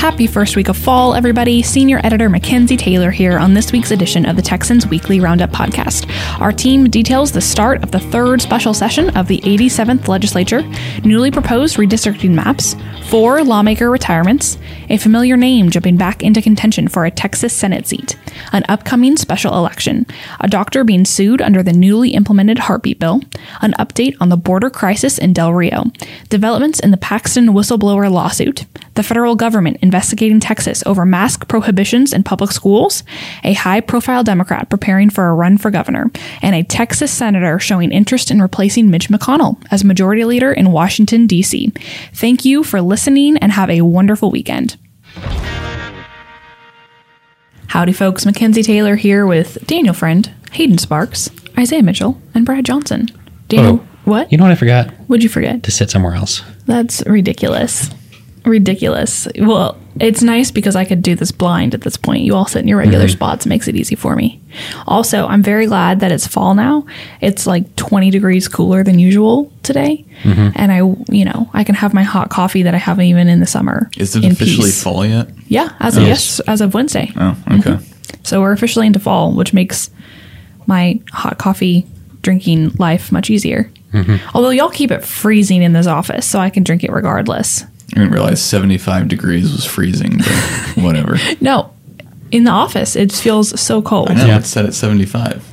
Happy first week of fall, everybody. Senior editor Mackenzie Taylor here on this week's edition of the Texans Weekly Roundup podcast. Our team details the start of the third special session of the 87th legislature, newly proposed redistricting maps, four lawmaker retirements, a familiar name jumping back into contention for a Texas Senate seat, an upcoming special election, a doctor being sued under the newly implemented heartbeat bill, an update on the border crisis in Del Rio, developments in the Paxton whistleblower lawsuit, the federal government investigating Texas over mask prohibitions in public schools, a high profile Democrat preparing for a run for governor, and a Texas senator showing interest in replacing Mitch McConnell as majority leader in Washington, D.C. Thank you for listening and have a wonderful weekend. Howdy, folks. Mackenzie Taylor here with Daniel Friend, Hayden Sparks, Isaiah Mitchell, and Brad Johnson. Daniel, Oh. what? You know what I forgot? What'd you forget? To sit somewhere else. That's ridiculous. Ridiculous. Well, it's nice because I could do this blind at this point. You all sit in your regular mm-hmm. spots, makes it easy for me. Also, I'm very glad that it's fall now. It's like 20 degrees cooler than usual today. Mm-hmm. And I, you know, I can have my hot coffee that I haven't even in the summer. Is it officially peace. fall yet? Yeah, as of oh. yes, as of Wednesday. Oh, okay. Mm-hmm. So we're officially into fall, which makes my hot coffee drinking life much easier. Although y'all keep it freezing in this office, so I can drink it regardless. I didn't realize 75 degrees was freezing, but whatever. No, in the office, it feels so cold. I know Yeah. it's set at 75.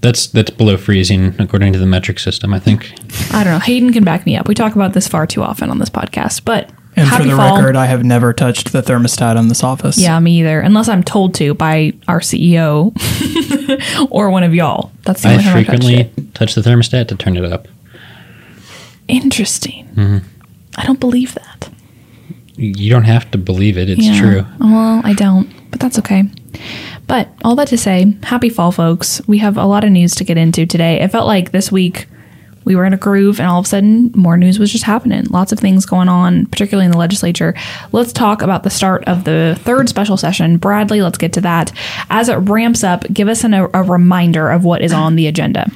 That's that's below freezing according to the metric system. I think. I don't know. Hayden can back me up. We talk about this far too often on this podcast, but And happy for the fall. record, I have never touched the thermostat in this office. yeah, me either, unless I'm told to by our CEO or one of y'all. That's the I only time I touched frequently it. touch the thermostat to turn it up. Interesting. Mm-hmm. I don't believe that. You don't have to believe it. It's Yeah. true. Well, I don't, but that's okay. But all that to say, happy fall, folks. We have a lot of news to get into today. It felt like this week we were in a groove, and all of a sudden, more news was just happening. Lots of things going on, particularly in the legislature. Let's talk about the start of the third special session. Bradley, let's get to that. As it ramps up, give us an, a, a reminder of what is on the agenda.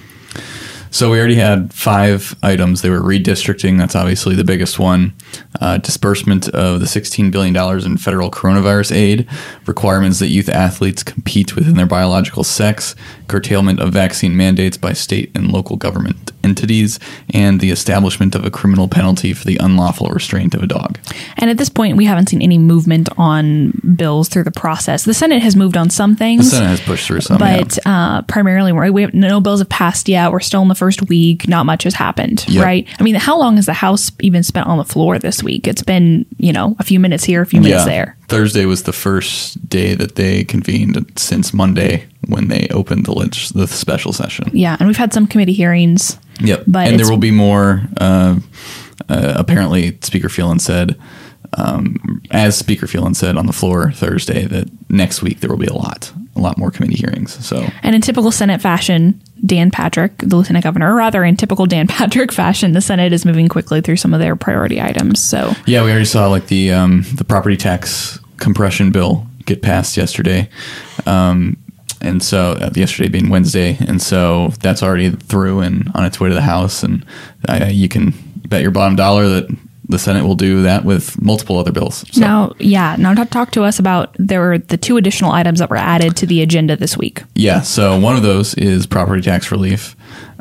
So we already had five items. They were redistricting. That's obviously the biggest one. Uh, disbursement of the $16 billion in federal coronavirus aid. Requirements that youth athletes compete within their biological sex. Curtailment of vaccine mandates by state and local government entities. And the establishment of a criminal penalty for the unlawful restraint of a dog. And at this point, we haven't seen any movement on bills through the process. The Senate has moved on some things. The. Senate has pushed through some. yeah. but uh, primarily we have no bills have passed yet. We're still in the first week. Not much has happened, Yep. right? I mean, how long has the House even spent on the floor this week? It's been you know a few minutes here, a few minutes there. Thursday was the first day that they convened since Monday when they opened the leg- the special session. Yeah, and we've had some committee hearings. Yep. But and there will be more. Uh, uh, apparently, Speaker Phelan said, um, as Speaker Phelan said on the floor Thursday, that next week there will be a lot, a lot more committee hearings. So And in typical Senate fashion, Dan Patrick, the lieutenant governor, or rather in typical Dan Patrick fashion, the Senate is moving quickly through some of their priority items. So yeah, we already saw like the um, the property tax compression bill get passed yesterday. Um, and so uh, yesterday being Wednesday, and so that's already through and on its way to the House, and uh, you can bet your bottom dollar that the Senate will do that with multiple other bills. So. now, yeah, now talk, talk to us about there were the two additional items that were added to the agenda this week. Yeah, so one of those is property tax relief.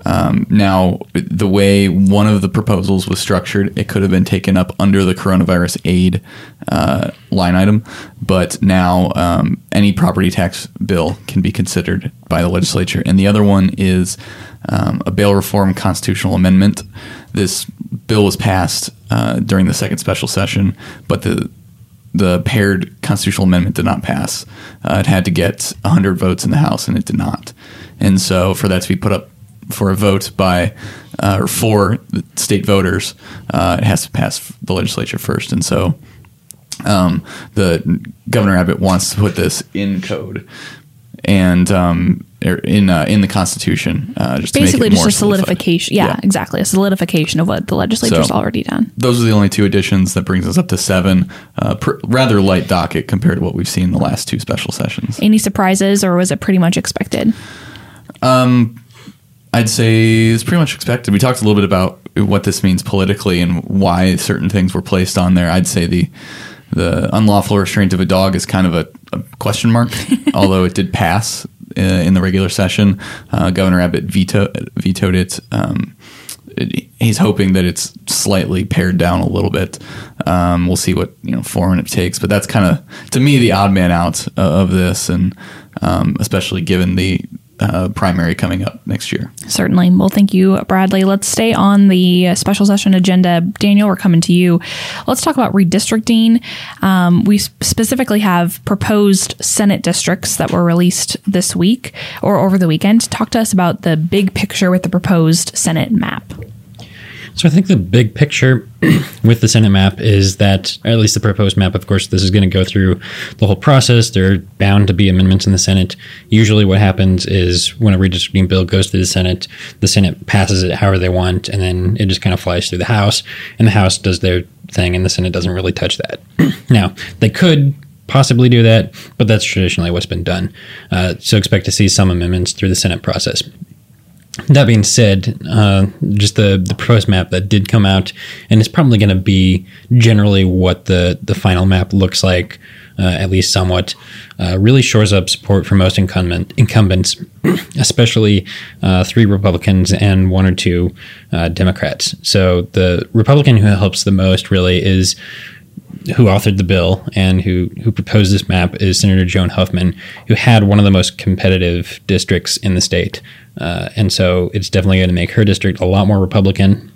Um, now, the way one of the proposals was structured, it could have been taken up under the coronavirus aid uh, line item, but now um, any property tax bill can be considered by the legislature. And the other one is um, a bail reform constitutional amendment. This bill was passed uh, during the second special session, but the the paired constitutional amendment did not pass. Uh, it had to get 100 votes in the House, and it did not. And so, for that to be put up for a vote by uh, or for state voters, uh, it has to pass the legislature first. And so, um, the Governor Abbott wants to put this in code and um, in uh, in the Constitution, uh, just Basically, to make it just a solidification. Yeah, exactly. A solidification of what the legislature's So- already done. Those are the only two additions. That brings us up to seven. Uh, pr- rather light docket compared to what we've seen in the last two special sessions. Any surprises, or was it pretty much expected? Um, I'd say it's pretty much expected. We talked a little bit about what this means politically and why certain things were placed on there. I'd say the the unlawful restraint of a dog is kind of a, a question mark, although it did pass in the regular session. Uh, Governor Abbott veto, vetoed it. Um, He's hoping that it's slightly pared down a little bit. Um, we'll see what you know form it takes, but that's kind of to me the odd man out uh, of this, and um, especially given the uh, primary coming up next year. Certainly. Well, thank you, Bradley. Let's stay on the uh, special session agenda. Daniel, we're coming to you. Let's talk about redistricting. Um, we specifically have proposed Senate districts that were released this week or over the weekend. Talk to us about the big picture with the proposed Senate map. So I think the big picture with the Senate map is that, at least the proposed map, of course, this is going to go through the whole process. There are bound to be amendments in the Senate. Usually, what happens is when a redistricting bill goes to the Senate, the Senate passes it however they want, and then it just kind of flies through the House, and the House does their thing, and the Senate doesn't really touch that. now, they could possibly do that, but that's traditionally what's been done. Uh, so expect to see some amendments through the Senate process. That being said, uh, just the, the proposed map that did come out, and it's probably going to be generally what the, the final map looks like, uh, at least somewhat, uh, really shores up support for most incumbent, incumbents, especially uh, three Republicans and one or two uh, Democrats. So the Republican who helps the most really is who authored the bill and who who proposed this map is Senator Joan Huffman, who had one of the most competitive districts in the state, uh, and so it's definitely going to make her district a lot more Republican.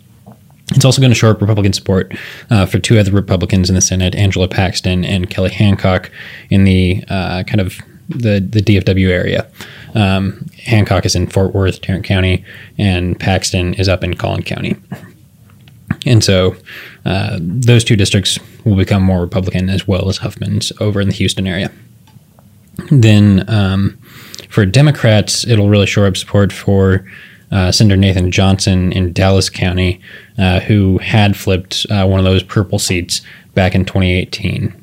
It's also going to shore up Republican support uh, for two other Republicans in the Senate, Angela Paxton and Kelly Hancock, in the uh, kind of the the DFW area. Um, Hancock is in Fort Worth, Tarrant County, and Paxton is up in Collin County. And so uh, those two districts will become more Republican as well as Huffman's over in the Houston area. Then um, for Democrats, it'll really shore up support for uh, Senator Nathan Johnson in Dallas County, uh, who had flipped uh, one of those purple seats back in 2018.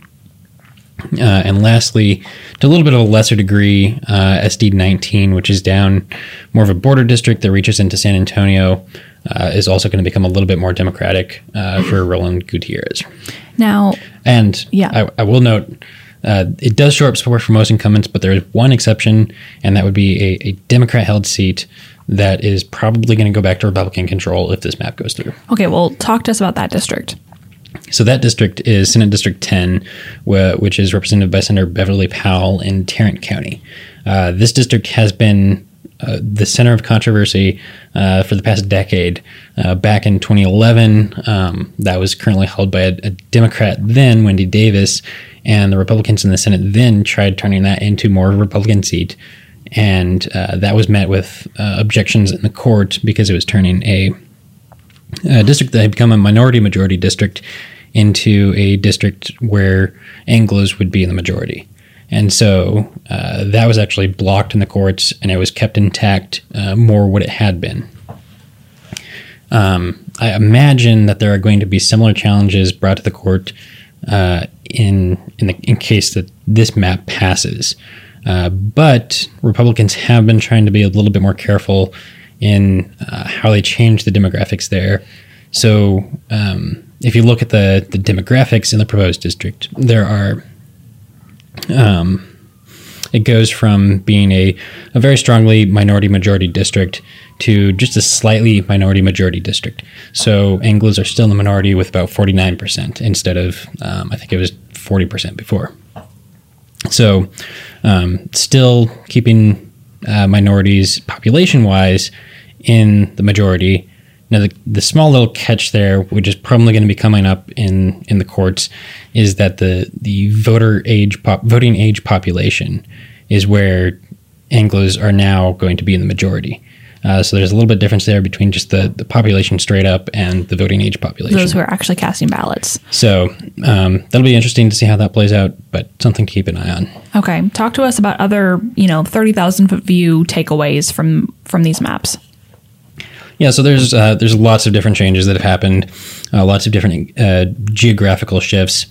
Uh, and lastly, to a little bit of a lesser degree, uh, SD 19, which is down more of a border district that reaches into San Antonio, uh, is also going to become a little bit more democratic uh, for Roland Gutierrez. Now, And Yeah. I, I will note uh, it does show up support for most incumbents, but there is one exception, and that would be a, a Democrat held seat that is probably going to go back to Republican control if this map goes through. okay, well, talk to us about that district. So that district is Senate District 10, wh- which is represented by Senator Beverly Powell in Tarrant County. Uh, this district has been uh, the center of controversy uh, for the past decade. Uh, back in 2011, um, that was currently held by a, a Democrat then, Wendy Davis, and the Republicans in the Senate then tried turning that into more of a Republican seat. And uh, that was met with uh, objections in the court because it was turning a a district that had become a minority majority district into a district where Anglos would be in the majority. And so uh, that was actually blocked in the courts and it was kept intact uh, more what it had been. Um, I imagine that there are going to be similar challenges brought to the court uh, in in, the, in case that this map passes. Uh, but Republicans have been trying to be a little bit more careful in uh, how they change the demographics there. So um, if you look at the the demographics in the proposed district, there are um, it goes from being a, a very strongly minority majority district to just a slightly minority majority district. So Anglos are still in the minority with about 49% instead of, um, I think it was 40% before. So um, still keeping uh, minorities population wise in the majority. Now, the, the small little catch there, which is probably going to be coming up in, in the courts, is that the, the voter age pop, voting age population is where Anglos are now going to be in the majority. Uh, so there's a little bit difference there between just the, the population straight up and the voting age population. Those who are actually casting ballots. so um, that'll be interesting to see how that plays out, but something to keep an eye on. Okay, talk to us about other, you know, thirty thousand foot view takeaways from from these maps. Yeah, so there's uh, there's lots of different changes that have happened, uh, lots of different uh, geographical shifts.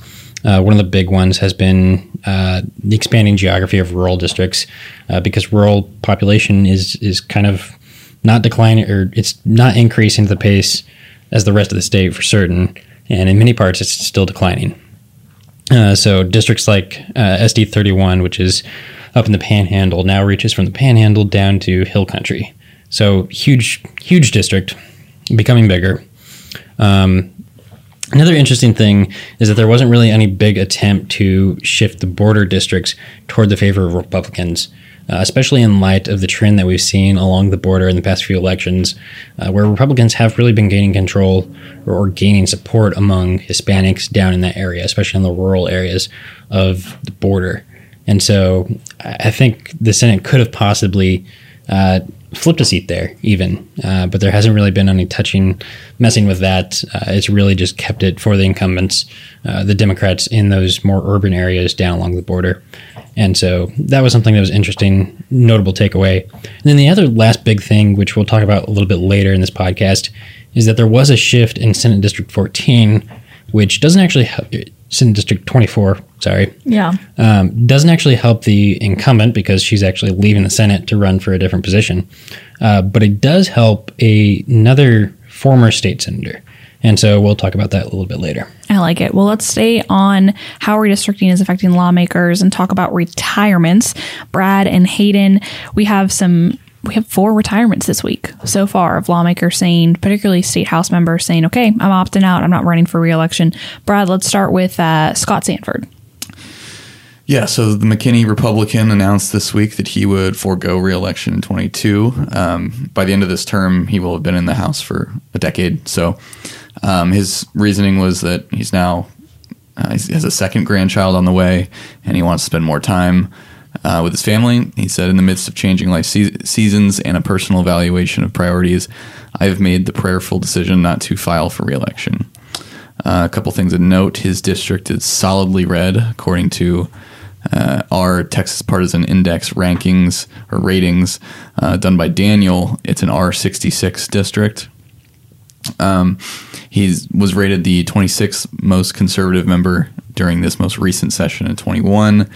Uh, one of the big ones has been uh, the expanding geography of rural districts, uh, because rural population is is kind of not declining or it's not increasing the pace as the rest of the state for certain, and in many parts it's still declining. Uh, so districts like uh, SD 31, which is up in the Panhandle, now reaches from the Panhandle down to Hill Country. So huge, huge district, becoming bigger. Um, Another interesting thing is that there wasn't really any big attempt to shift the border districts toward the favor of Republicans, uh, especially in light of the trend that we've seen along the border in the past few elections, uh, where Republicans have really been gaining control or, or, gaining support among Hispanics down in that area, especially in the rural areas of the border. And so I think the Senate could have possibly uh, flipped a seat there, even. Uh, but there hasn't really been any touching, messing with that. Uh, it's really just kept it for the incumbents, uh, the Democrats in those more urban areas down along the border. And so that was something that was interesting, notable takeaway. And then the other last big thing, which we'll talk about a little bit later in this podcast, is that there was a shift in Senate District 14, which doesn't actually help, Senate District 24, sorry. Yeah. Um, doesn't actually help the incumbent because she's actually leaving the Senate to run for a different position. Uh, but it does help a, another former state senator. And so we'll talk about that a little bit later. I like it. Well, let's stay on how redistricting is affecting lawmakers and talk about retirements. Brad and Hayden, we have some we have four retirements this week so far of lawmakers saying, particularly state house members saying, okay, I'm opting out. I'm not running for reelection. Brad, let's start with uh, Scott Sanford. Yeah, so the McKinney Republican announced this week that he would forego reelection in 22. Um, by the end of this term, he will have been in the House for a decade. So um, his reasoning was that he's now uh, he has a second grandchild on the way, and he wants to spend more time uh, with his family. He said, In the midst of changing life se- seasons and a personal evaluation of priorities, I have made the prayerful decision not to file for reelection. Uh, a couple things to note his district is solidly red, according to uh, our Texas Partisan Index rankings or ratings uh, done by Daniel. It's an R66 district. Um, he was rated the 26th most conservative member during this most recent session in 21.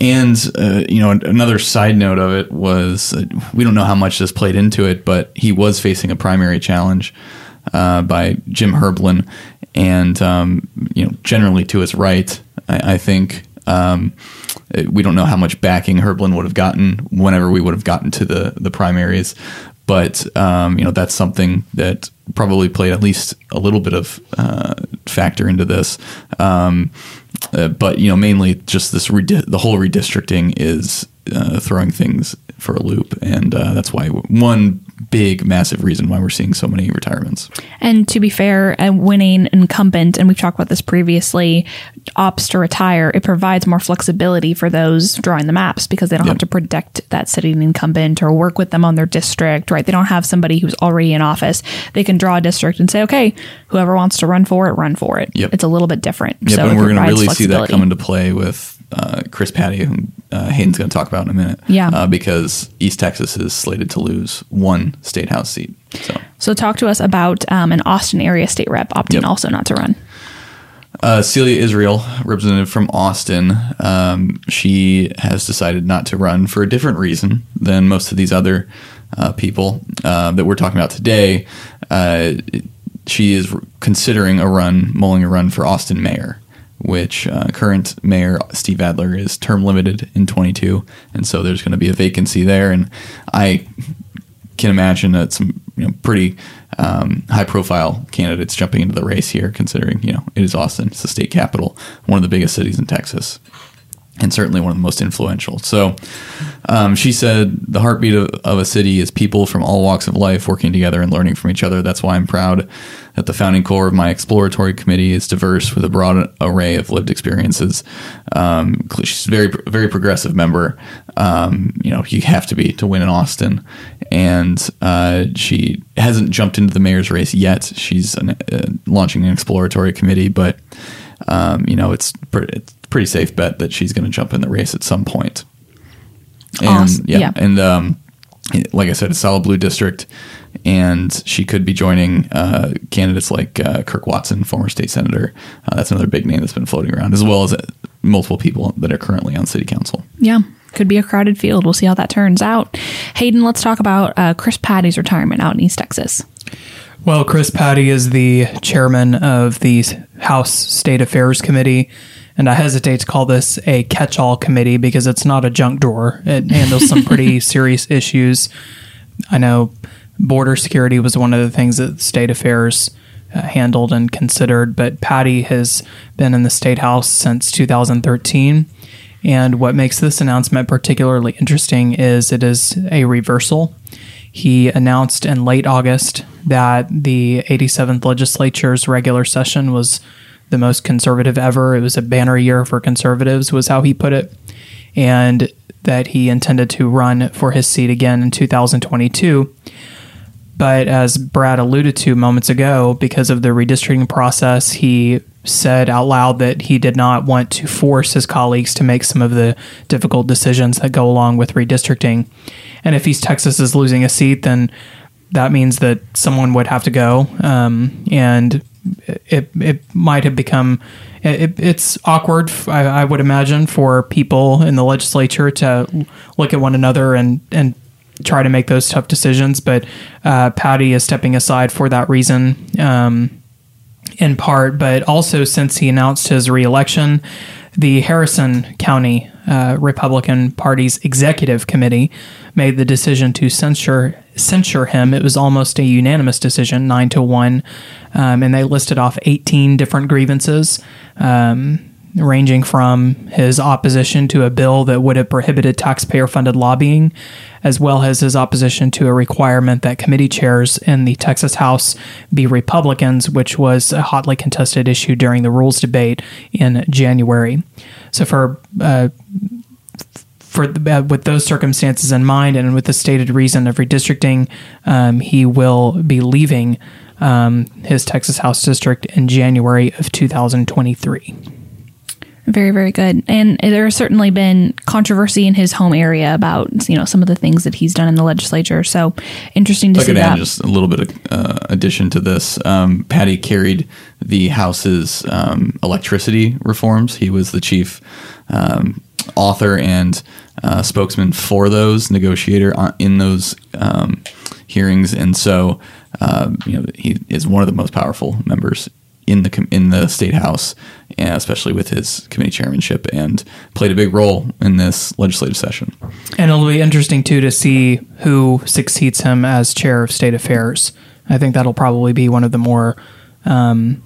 And uh, you know, another side note of it was uh, we don't know how much this played into it, but he was facing a primary challenge uh, by Jim Herblin, and um, you know, generally to his right, I, I think. Um, we don't know how much backing Herblin would have gotten whenever we would have gotten to the the primaries, but um, you know that's something that probably played at least a little bit of uh, factor into this. Um, uh, but you know, mainly just this redi- the whole redistricting is uh, throwing things for a loop, and uh, that's why one big, massive reason why we're seeing so many retirements. And to be fair, a winning incumbent, and we've talked about this previously, opts to retire. It provides more flexibility for those drawing the maps because they don't yep. have to protect that sitting incumbent or work with them on their district. Right? They don't have somebody who's already in office. They can draw a district and say, okay, whoever wants to run for it, run for it. Yep. It's a little bit different. Yep, so and we're going to really see that come into play with uh, Chris Paddie, who uh, Hayden's going to talk about in a minute. Yeah. Uh, because East Texas is slated to lose one state house seat. So, so talk to us about um, an Austin area state rep opting yep. also not to run. Uh, Celia Israel, representative from Austin, um, she has decided not to run for a different reason than most of these other uh, people uh, that we're talking about today. Uh, she is considering a run, mulling a run for Austin mayor which uh, current mayor Steve Adler is term limited in 22, and so there's going to be a vacancy there. And I can imagine that some you know pretty um, high profile candidates jumping into the race here, considering you know it is Austin, it's the state capital, one of the biggest cities in Texas. And certainly one of the most influential. So um, she said, The heartbeat of, of a city is people from all walks of life working together and learning from each other. That's why I'm proud that the founding core of my exploratory committee is diverse with a broad array of lived experiences. Um, she's a very, very progressive member. Um, you know, you have to be to win in Austin. And uh, she hasn't jumped into the mayor's race yet. She's an, uh, launching an exploratory committee, but, um, you know, it's, it's a pretty safe bet that she's going to jump in the race at some point. And awesome. yeah, yeah, and um, like I said, a solid blue district and she could be joining uh, candidates like uh, Kirk Watson, former state senator. Uh, that's another big name that's been floating around, as well as uh, multiple people that are currently on city council. Yeah, could be a crowded field. We'll see how that turns out. Hayden, let's talk about uh, Chris Paddie's retirement out in East Texas. Well, Chris Paddie is the chairman of the House State Affairs Committee And I hesitate to call this a catch all committee because it's not a junk drawer. It handles some pretty serious issues. I know border security was one of the things that state affairs uh, handled and considered, but Paddie has been in the state house since 2013. And what makes this announcement particularly interesting is it is a reversal. He announced in late August that the 87th legislature's regular session was the most conservative ever. It was a banner year for conservatives, was how he put it. And that he intended to run for his seat again in 2022. But as Brad alluded to moments ago, because of the redistricting process, he said out loud that he did not want to force his colleagues to make some of the difficult decisions that go along with redistricting. And if East Texas is losing a seat, then that means that someone would have to go. Um, and it, it might have become it, it's awkward I, I, would imagine for people in the legislature to look at one another and and try to make those tough decisions but uh, Paddie is stepping aside for that reason um, in part but also since he announced his reelection the harrison county uh, republican party's executive committee made the decision to censure censure him. It was almost a unanimous decision, nine to one, um, and they listed off 18 different grievances. Um, ranging from his opposition to a bill that would have prohibited taxpayer funded lobbying, as well as his opposition to a requirement that committee chairs in the Texas House be Republicans, which was a hotly contested issue during the rules debate in January. So, for uh, for uh, with those circumstances in mind, and with the stated reason of redistricting, um, he will be leaving um, his Texas House district in January of 2023. Very, very good. And there's certainly been controversy in his home area about you know some of the things that he's done in the legislature. So interesting to I see could that. add just a little bit of uh, addition to this. Um, Paddie carried the House's um, electricity reforms. He was the chief um, author and uh, spokesman for those negotiator in those um, hearings, and so uh, you know he is one of the most powerful members in the in the state house, especially with his committee chairmanship, and played a big role in this legislative session. And it'll be interesting too to see who succeeds him as chair of state affairs. I think that'll probably be one of the more um,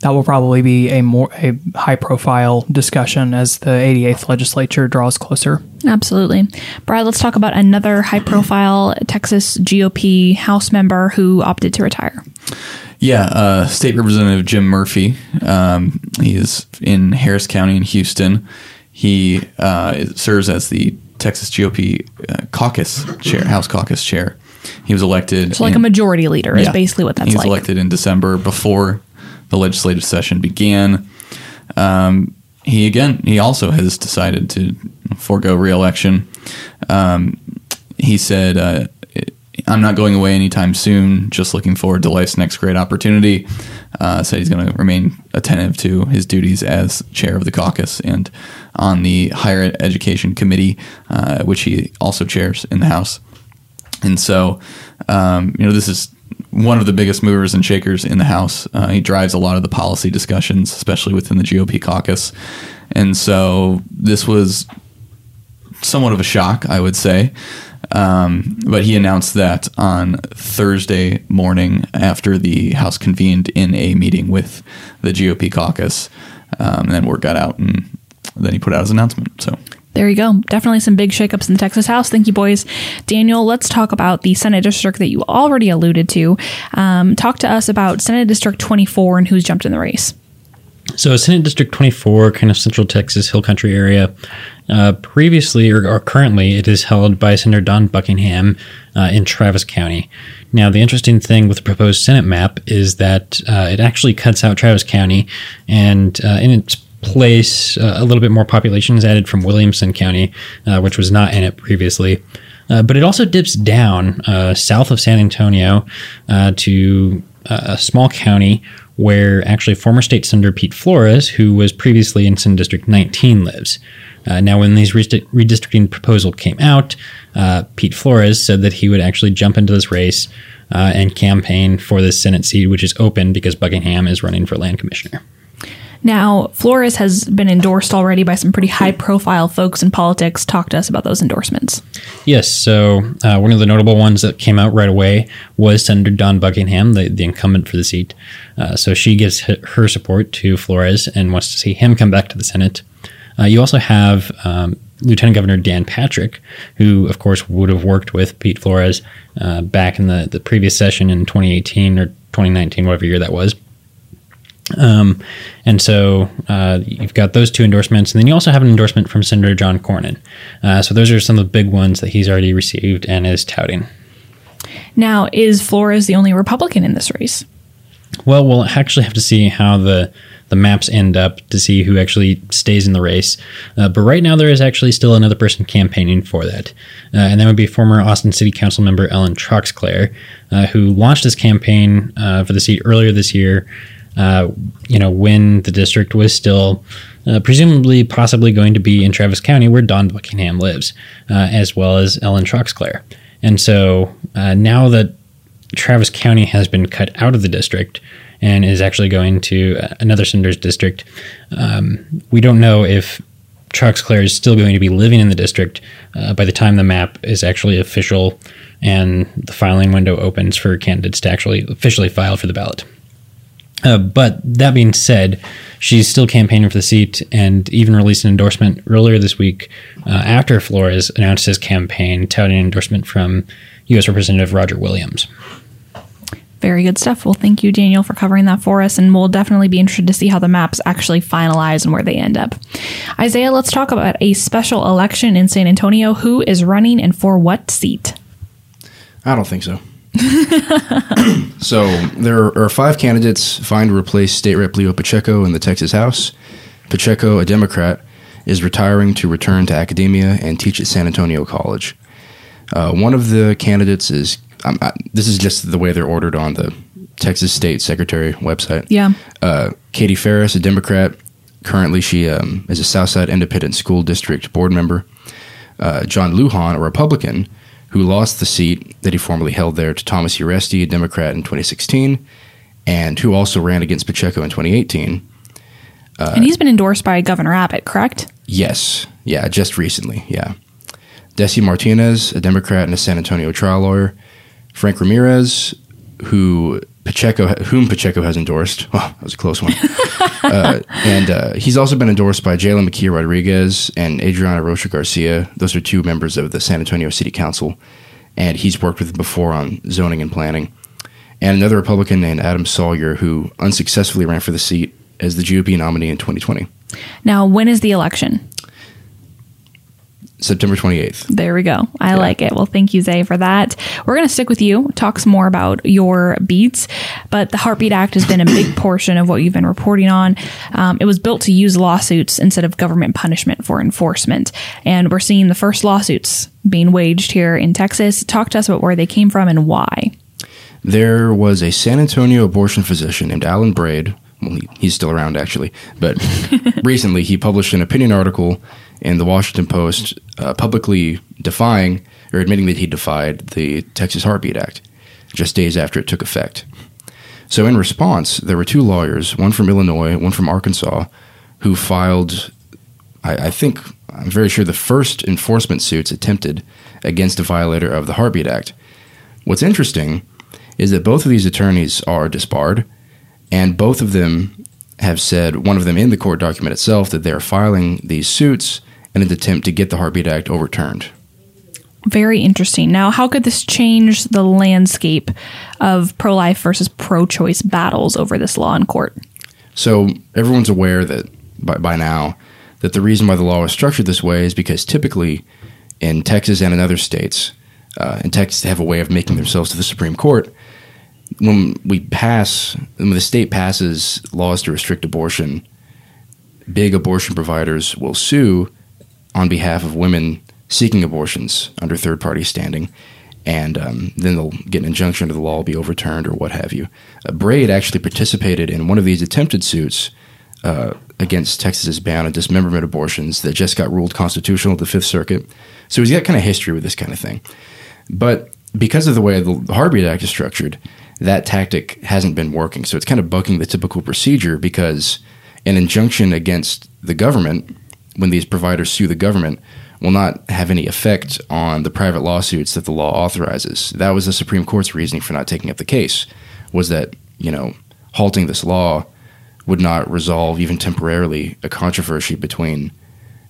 that will probably be a more a high profile discussion as the 88th legislature draws closer. Absolutely. Brad, let's talk about another high profile Texas GOP House member who opted to retire. Yeah, uh, State Representative Jim Murphy. Um, he is in Harris County in Houston. He uh, serves as the Texas GOP uh, caucus chair, House caucus chair. He was elected. So, like in, a majority leader is yeah, basically what that's like. he was like. elected in December before the legislative session began. Um, he again, he also has decided to forego reelection. Um, he said, uh, "I'm not going away anytime soon. Just looking forward to life's next great opportunity." Uh, said he's going to remain attentive to his duties as chair of the caucus and on the higher education committee, uh, which he also chairs in the House. And so, um, you know, this is one of the biggest movers and shakers in the House. Uh, he drives a lot of the policy discussions, especially within the GOP caucus. And so this was somewhat of a shock, I would say. Um, but he announced that on Thursday morning after the House convened in a meeting with the GOP caucus. Um, and then word got out, and then he put out his announcement. So there you go. Definitely some big shakeups in the Texas House. Thank you, boys. Daniel, let's talk about the Senate district that you already alluded to. Um, talk to us about Senate District 24 and who's jumped in the race. So, Senate District 24, kind of central Texas, hill country area. Uh, previously, or, or, currently, it is held by Senator Dawn Buckingham uh, in Travis County. Now, the interesting thing with the proposed Senate map is that uh, it actually cuts out Travis County, and uh, in its place, uh, a little bit more population is added from Williamson County, uh, which was not in it previously. Uh, but it also dips down uh, south of San Antonio uh, to uh, a small county where actually former state senator Pete Flores, who was previously in Senate District 19, lives. now, when these redistricting proposal came out, Pete Flores said that he would actually jump into this race and campaign for this Senate seat, which is open because Buckingham is running for land commissioner. Now, Flores has been endorsed already by some pretty high profile folks in politics. Talk to us about those endorsements. Yes. So uh, one of the notable ones that came out right away was Senator Dawn Buckingham, the, the incumbent for the seat. Uh, so she gives her support to Flores and wants to see him come back to the Senate. Uh, you also have um, Lieutenant Governor Dan Patrick, who, of course, would have worked with Pete Flores uh, back in the, the previous session in 2018 or 2019, whatever year that was. Um, and so uh, you've got those two endorsements, and then you also have an endorsement from Senator John Cornyn. Uh, so those are some of the big ones that he's already received and is touting. Now, is Flores the only Republican in this race? Well, we'll actually have to see how the the maps end up to see who actually stays in the race. Uh, but right now, there is actually still another person campaigning for that, uh, and that would be former Austin City Council member Ellen Troxclair, uh, who launched this campaign uh, for the seat earlier this year uh, you know, when the district was still uh, presumably possibly going to be in Travis County, where Dawn Buckingham lives, uh, as well as Ellen Troxclair. And so uh, now that Travis County has been cut out of the district and is actually going to uh, another senator's district, um, we don't know if Troxclair is still going to be living in the district by the time the map is actually official and the filing window opens for candidates to actually officially file for the ballot. Uh, but that being said, she's still campaigning for the seat and even released an endorsement earlier this week uh, after Flores announced his campaign, touting an endorsement from U.S. Representative Roger Williams. Very good stuff. Well, thank you, Daniel, for covering that for us. And we'll definitely be interested to see how the maps actually finalize and where they end up. Isaiah, let's talk about a special election in San Antonio. Who is running and for what seat? I don't think so. so there are five candidates vying to replace State Rep Leo Pacheco in the Texas House. Pacheco, a Democrat, is retiring to return to academia and teach at San Antonio College. Uh, one of the candidates is um, I, this is just the way they're ordered on the Texas State Secretary website. Yeah. Uh, Katie Farias, a Democrat. Currently, she um, is a Southside Independent School District board member. Uh, John Lujan, a Republican, who lost the seat that he formerly held there to Thomas Uresti, a Democrat, in 2016, and who also ran against Pacheco in 2018. Uh, and he's been endorsed by Governor Abbott, correct? Yes. Yeah, just recently. Yeah. Desi Martinez, a Democrat and a San Antonio trial lawyer. Frank Ramirez, who Pacheco, whom Pacheco has endorsed. Oh, that was a close one. uh, and uh, he's also been endorsed by Jalen McKee Rodriguez and Adriana Rocha Garcia. Those are two members of the San Antonio City Council, and he's worked with them before on zoning and planning. And another Republican named Adam Salyer, who unsuccessfully ran for the seat as the GOP nominee in 2020. Now, when is the election? September 28th. There we go. I yeah. like it. Well, thank you, Zay, for that. We're going to stick with you, talk some more about your beats. But the Heartbeat Act has been a big portion of what you've been reporting on. Um, it was built to use lawsuits instead of government punishment for enforcement. And we're seeing the first lawsuits being waged here in Texas. Talk to us about where they came from and why. There was a San Antonio abortion physician named Alan Braid. Well, he's still around, actually. But recently, he published an opinion article in the Washington Post uh, publicly defying or admitting that he defied the Texas Heartbeat Act just days after it took effect. So, in response, there were two lawyers, one from Illinois, one from Arkansas, who filed, I, I think, I'm very sure, the first enforcement suits attempted against a violator of the Heartbeat Act. What's interesting is that both of these attorneys are disbarred, and both of them have said, one of them in the court document itself, that they're filing these suits in an attempt to get the Heartbeat Act overturned. Very interesting. Now, how could this change the landscape of pro life versus pro choice battles over this law in court? So, everyone's aware that by, by now that the reason why the law is structured this way is because typically in Texas and in other states, uh, and Texas have a way of making themselves to the Supreme Court. When we pass, when the state passes laws to restrict abortion, big abortion providers will sue on behalf of women seeking abortions under third party standing. And um, then they'll get an injunction under the law, be overturned, or what have you. Uh, Braid actually participated in one of these attempted suits uh, against Texas's ban on dismemberment abortions that just got ruled constitutional at the Fifth Circuit. So he's got kind of history with this kind of thing. But because of the way the Heartbeat Act is structured, that tactic hasn't been working. So it's kind of bucking the typical procedure because an injunction against the government when these providers sue the government will not have any effect on the private lawsuits that the law authorizes. That was the Supreme Court's reasoning for not taking up the case was that, you know, halting this law would not resolve even temporarily a controversy between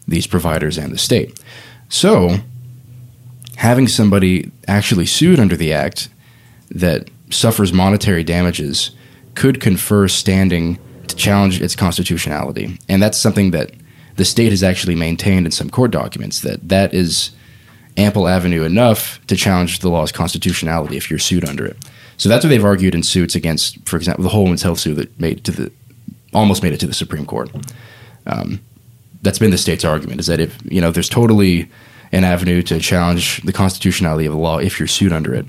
these providers and the state. So, having somebody actually sued under the act that suffers monetary damages could confer standing to challenge its constitutionality. And that's something that the state has actually maintained in some court documents that that is ample avenue enough to challenge the law's constitutionality if you're sued under it. So that's what they've argued in suits against, for example, the Whole Woman's Health suit that made to the almost made it to the Supreme Court. Um, that's been the state's argument is that if you know there's totally an avenue to challenge the constitutionality of the law if you're sued under it,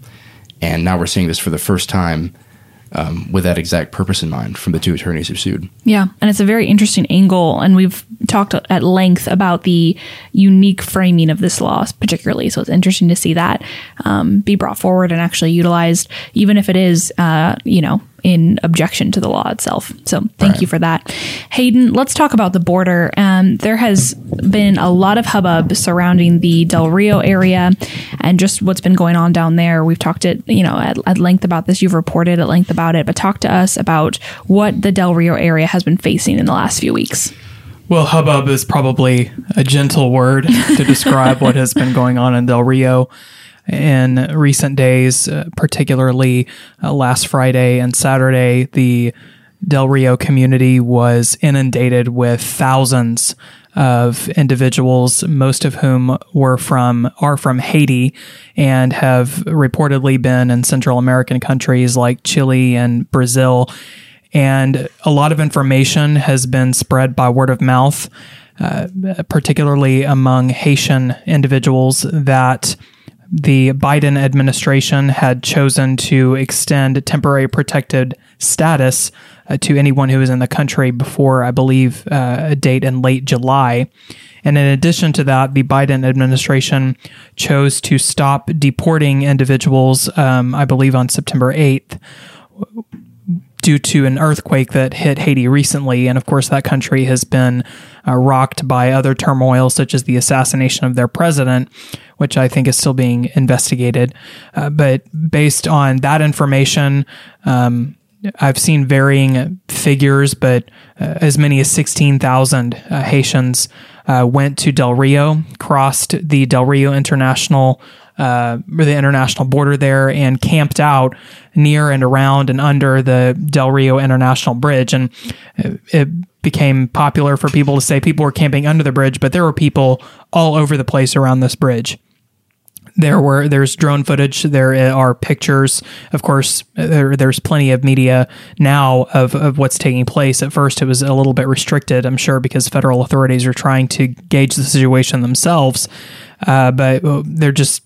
and now we're seeing this for the first time um, with that exact purpose in mind from the two attorneys who sued. Yeah, and it's a very interesting angle, and we've talked at length about the unique framing of this law, particularly. So it's interesting to see that um, be brought forward and actually utilized, even if it is, uh, you know, in objection to the law itself. So thank Right. you for that. Hayden, let's talk about the border. Um, there has been a lot of hubbub surrounding the Del Rio area and just what's been going on down there. We've talked at, you know, at, at length about this. You've reported at length about it, but talk to us about what the Del Rio area has been facing in the last few weeks. Well, hubbub is probably a gentle word to describe what has been going on in Del Rio in recent days, uh, particularly uh, last Friday and Saturday. The Del Rio community was inundated with thousands of individuals, most of whom were from are from Haiti and have reportedly been in Central American countries like Chile and Brazil and a lot of information has been spread by word of mouth, uh, particularly among Haitian individuals, that the Biden administration had chosen to extend temporary protected status uh, to anyone who was in the country before, I believe, uh, a date in late July. And in addition to that, the Biden administration chose to stop deporting individuals, um, I believe, on September 8th due to an earthquake that hit Haiti recently. And of course, that country has been uh, rocked by other turmoil, such as the assassination of their president, which I think is still being investigated. Uh, but based on that information, um, I've seen varying figures, but uh, as many as 16,000 uh, Haitians uh, went to Del Rio, crossed the Del Rio International uh, the international border there and camped out near and around and under the Del Rio International Bridge. And it, it became popular for people to say people were camping under the bridge, but there were people all over the place around this bridge. There were there's drone footage. There are pictures. Of course, there, there's plenty of media now of, of what's taking place. At first, it was a little bit restricted, I'm sure, because federal authorities are trying to gauge the situation themselves. Uh, but they're just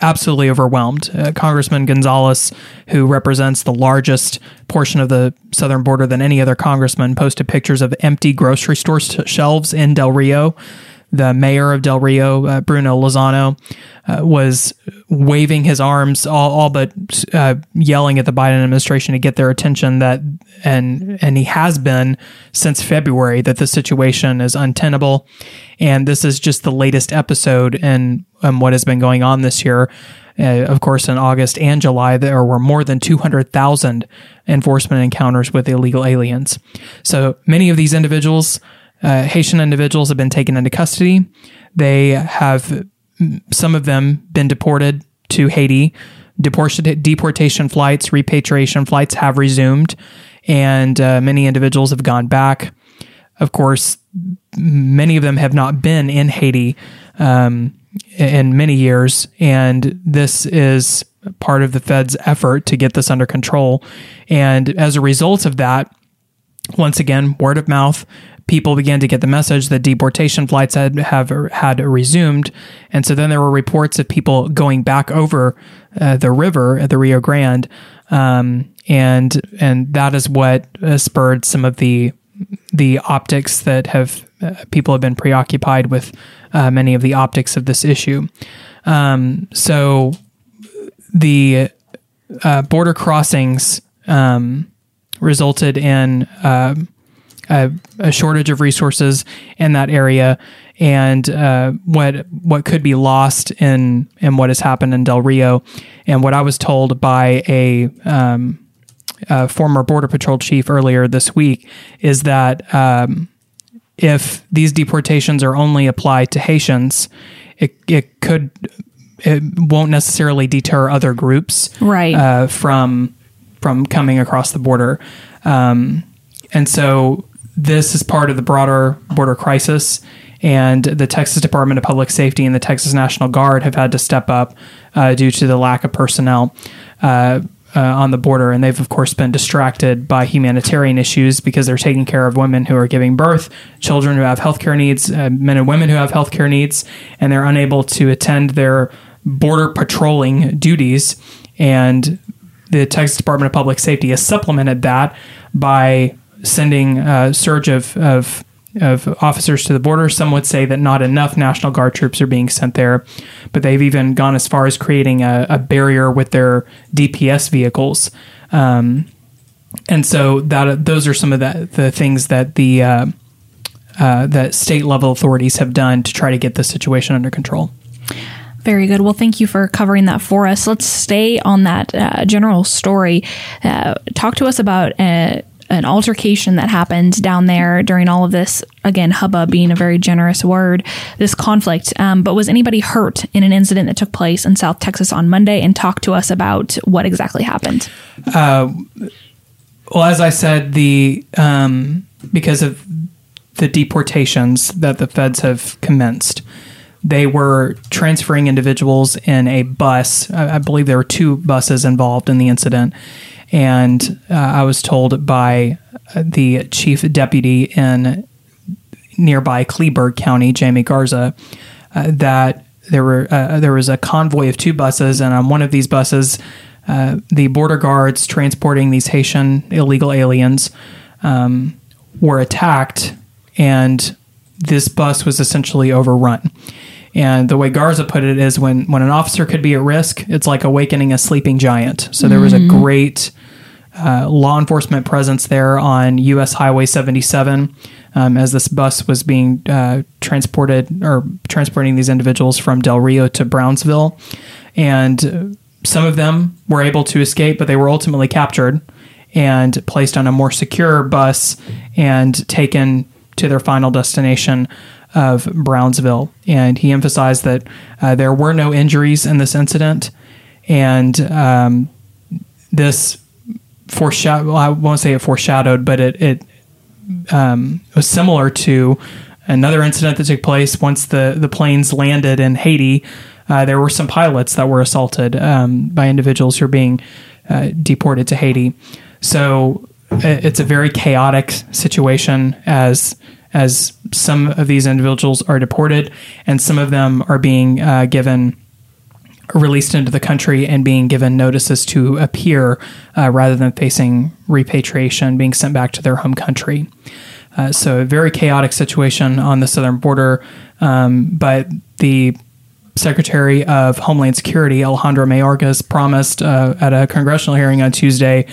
absolutely overwhelmed. Uh, Congressman Gonzales, who represents the largest portion of the southern border than any other congressman, posted pictures of empty grocery store shelves in Del Rio. The mayor of Del Rio, uh, Bruno Lozano, uh, was waving his arms, all, all but uh, yelling at the Biden administration to get their attention. That and and he has been since February that the situation is untenable, and this is just the latest episode in what has been going on this year. Uh, of course, in August and July, there were more than 200,000 enforcement encounters with illegal aliens. So many of these individuals, uh, Haitian individuals, have been taken into custody. They have, some of them, been deported to Haiti. Deportation, flights, repatriation flights have resumed, and uh, many individuals have gone back. Of course, many of them have not been in Haiti um, in many years, and this is part of the Fed's effort to get this under control. And as a result of that, once again, word of mouth, people began to get the message that deportation flights had have had resumed, and so then there were reports of people going back over uh, the river at the Rio Grande, um, and and that is what uh, spurred some of the the optics that have uh, people have been preoccupied with uh, many of the optics of this issue. Um, so the uh, border crossings um, resulted in uh, a, a shortage of resources in that area, and uh, what what could be lost in in what has happened in Del Rio, and what I was told by a um, uh, former Border Patrol chief earlier this week is that um, if these deportations are only applied to Haitians, it, it could it won't necessarily deter other groups Right. uh, from from coming across the border, um, and so this is part of the broader border crisis. And the Texas Department of Public Safety and the Texas National Guard have had to step up uh, due to the lack of personnel. Uh, uh, on the border, and they've of course been distracted by humanitarian issues because they're taking care of women who are giving birth, children who have healthcare needs, uh, men and women who have healthcare needs, and they're unable to attend their border patrolling duties. And the Texas Department of Public Safety has supplemented that by sending a surge of, of of officers to the border. Some would say that not enough National Guard troops are being sent there, but they've even gone as far as creating a, a barrier with their DPS vehicles. Um, and so that those are some of the, the things that the uh, uh, that state level authorities have done to try to get the situation under control. Very good. Well, thank you for covering that for us. Let's stay on that uh, general story. Uh, talk to us about uh, an altercation that happened down there during all of this. Again, hubbub being a very generous word, this conflict. Um, but was anybody hurt in an incident that took place in South Texas on Monday? And talk to us about what exactly happened. Well, as I said, the um, because of the deportations that the feds have commenced, they were transferring individuals in a bus. I, I believe there were two buses involved in the incident, and uh, I was told by uh, the chief deputy in nearby Kleberg County, Jamie Garza, uh, that there were uh, there was a convoy of two buses, and on one of these buses, uh, the border guards transporting these Haitian illegal aliens um, were attacked, and this bus was essentially overrun. And the way Garza put it is when, when an officer could be at risk, it's like awakening a sleeping giant. So there was a great uh, law enforcement presence there on US Highway 77 um, as this bus was being uh, transported or transporting these individuals from Del Rio to Brownsville. And some of them were able to escape, but they were ultimately captured and placed on a more secure bus and taken to their final destination of Brownsville. And he emphasized that uh, there were no injuries in this incident. And um, this foreshadowed, well, I won't say it foreshadowed, but it, it um, was similar to another incident that took place once the, the planes landed in Haiti. Uh, there were some pilots that were assaulted um, by individuals who are being uh, deported to Haiti. So it's a very chaotic situation as as some of these individuals are deported and some of them are being uh, given released into the country and being given notices to appear uh, rather than facing repatriation, being sent back to their home country. Uh, so, a very chaotic situation on the southern border. Um, but the Secretary of Homeland Security, Alejandro Mayorkas, promised uh, at a congressional hearing on Tuesday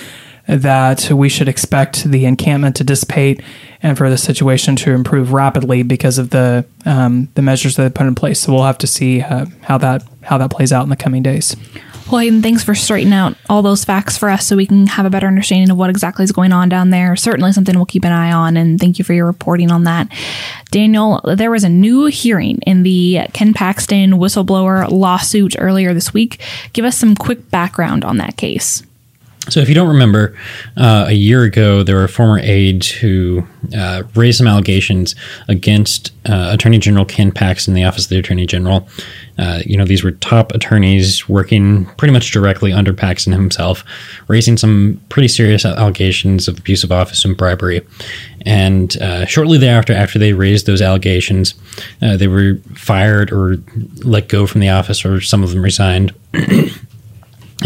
that we should expect the encampment to dissipate and for the situation to improve rapidly because of the um, the measures that they put in place. So we'll have to see uh, how that how that plays out in the coming days. Well, Hayden, thanks for straightening out all those facts for us so we can have a better understanding of what exactly is going on down there. Certainly something we'll keep an eye on, and thank you for your reporting on that. Daniel, there was a new hearing in the Ken Paxton whistleblower lawsuit earlier this week. Give us some quick background on that case. So, if you don't remember, uh, a year ago, there were former aides who uh, raised some allegations against uh, Attorney General Ken Paxton, the Office of the Attorney General. Uh, you know, these were top attorneys working pretty much directly under Paxton himself, raising some pretty serious allegations of abuse of office and bribery. And uh, shortly thereafter, after they raised those allegations, uh, they were fired or let go from the office, or some of them resigned.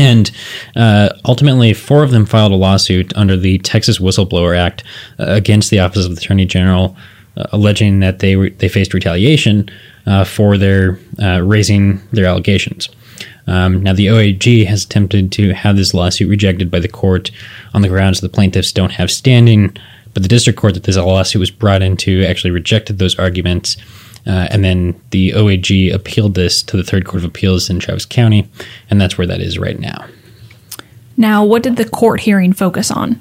And uh, ultimately, four of them filed a lawsuit under the Texas Whistleblower Act uh, against the Office of the Attorney General, uh, alleging that they re- they faced retaliation uh, for their uh, raising their allegations. Um, now, the OAG has attempted to have this lawsuit rejected by the court on the grounds that the plaintiffs don't have standing, But the district court that this lawsuit was brought into actually rejected those arguments. Uh, and then the OAG appealed this to the Third Court of Appeals in Travis County, and that's where that is right now. Now, what did the court hearing focus on?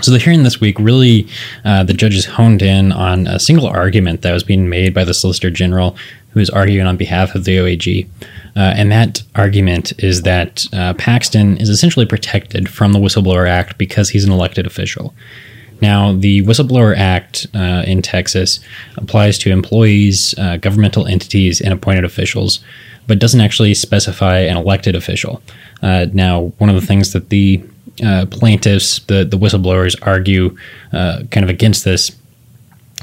So the hearing this week really, uh, the judges honed in on a single argument that was being made by the Solicitor General, who is arguing on behalf of the OAG, uh, and that argument is that uh, Paxton is essentially protected from the Whistleblower Act because he's an elected official. Now, the Whistleblower Act uh, in Texas applies to employees, uh, governmental entities, and appointed officials, but doesn't actually specify an elected official. Uh, now, one of the things that the uh, plaintiffs, the, the whistleblowers, argue uh, kind of against this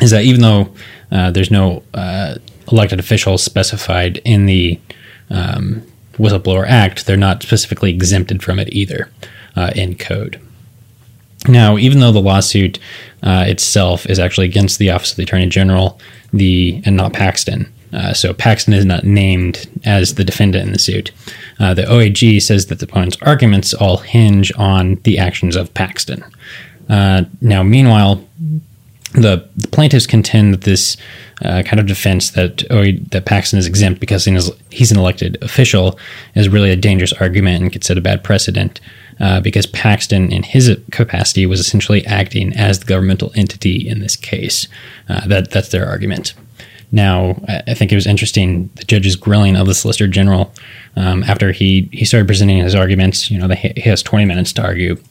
is that even though uh, there's no elected official specified in the um, Whistleblower Act, they're not specifically exempted from it either in code. Now, even though the lawsuit uh, itself is actually against the Office of the Attorney General, the and not Paxton, uh, so Paxton is not named as the defendant in the suit. Uh, the OAG says that the opponent's arguments all hinge on the actions of Paxton. Uh, now, meanwhile, the, the, plaintiffs contend that this uh, kind of defense that OA, that Paxton is exempt because he's an elected official is really a dangerous argument and could set a bad precedent uh, because Paxton, in his capacity, was essentially acting as the governmental entity in this case. Uh, that that's their argument. Now, I think it was interesting the judge's grilling of the Solicitor General um, after he he started presenting his arguments. You know, he has 20 minutes to argue,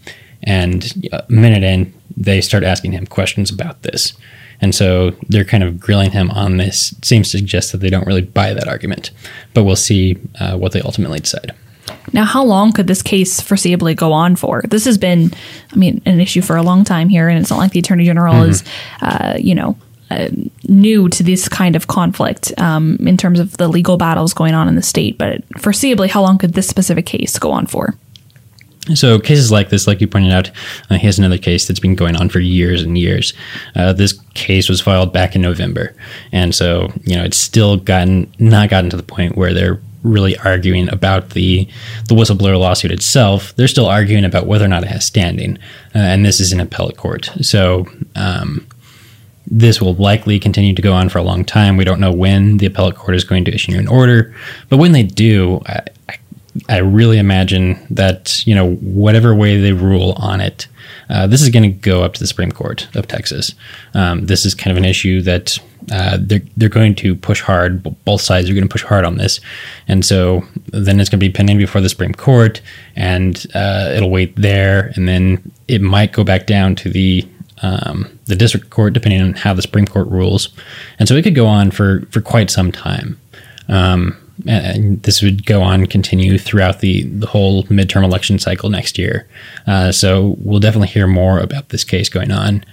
and a minute in, they start asking him questions about this. And so they're kind of grilling him on this. It seems to suggest that they don't really buy that argument, but we'll see uh, what they ultimately decide. Now, how long could this case foreseeably go on for? This has been, I mean, an issue for a long time here, and it's not like the attorney general mm-hmm. is, uh, you know, uh, new to this kind of conflict um, in terms of the legal battles going on in the state. But foreseeably, how long could this specific case go on for? So cases like this, like you pointed out, uh, here's another case that's been going on for years and years. Uh, this case was filed back in November, and so you know it's still gotten not gotten to the point where they're really arguing about the the whistleblower lawsuit itself. They're still arguing about whether or not it has standing, uh, and this is an appellate court. So um, this will likely continue to go on for a long time. We don't know when the appellate court is going to issue an order, but when they do, I, I really imagine that you know whatever way they rule on it, uh, this is going to go up to the Supreme Court of Texas. Um, this is kind of an issue that uh, they're they're going to push hard. Both sides are going to push hard on this, and so then it's going to be pending before the Supreme Court, and uh, it'll wait there, and then it might go back down to the um, the district court, depending on how the Supreme Court rules, and so it could go on for for quite some time. Um, and this would go on continue throughout the the whole midterm election cycle next year. Uh, so we'll definitely hear more about this case going on.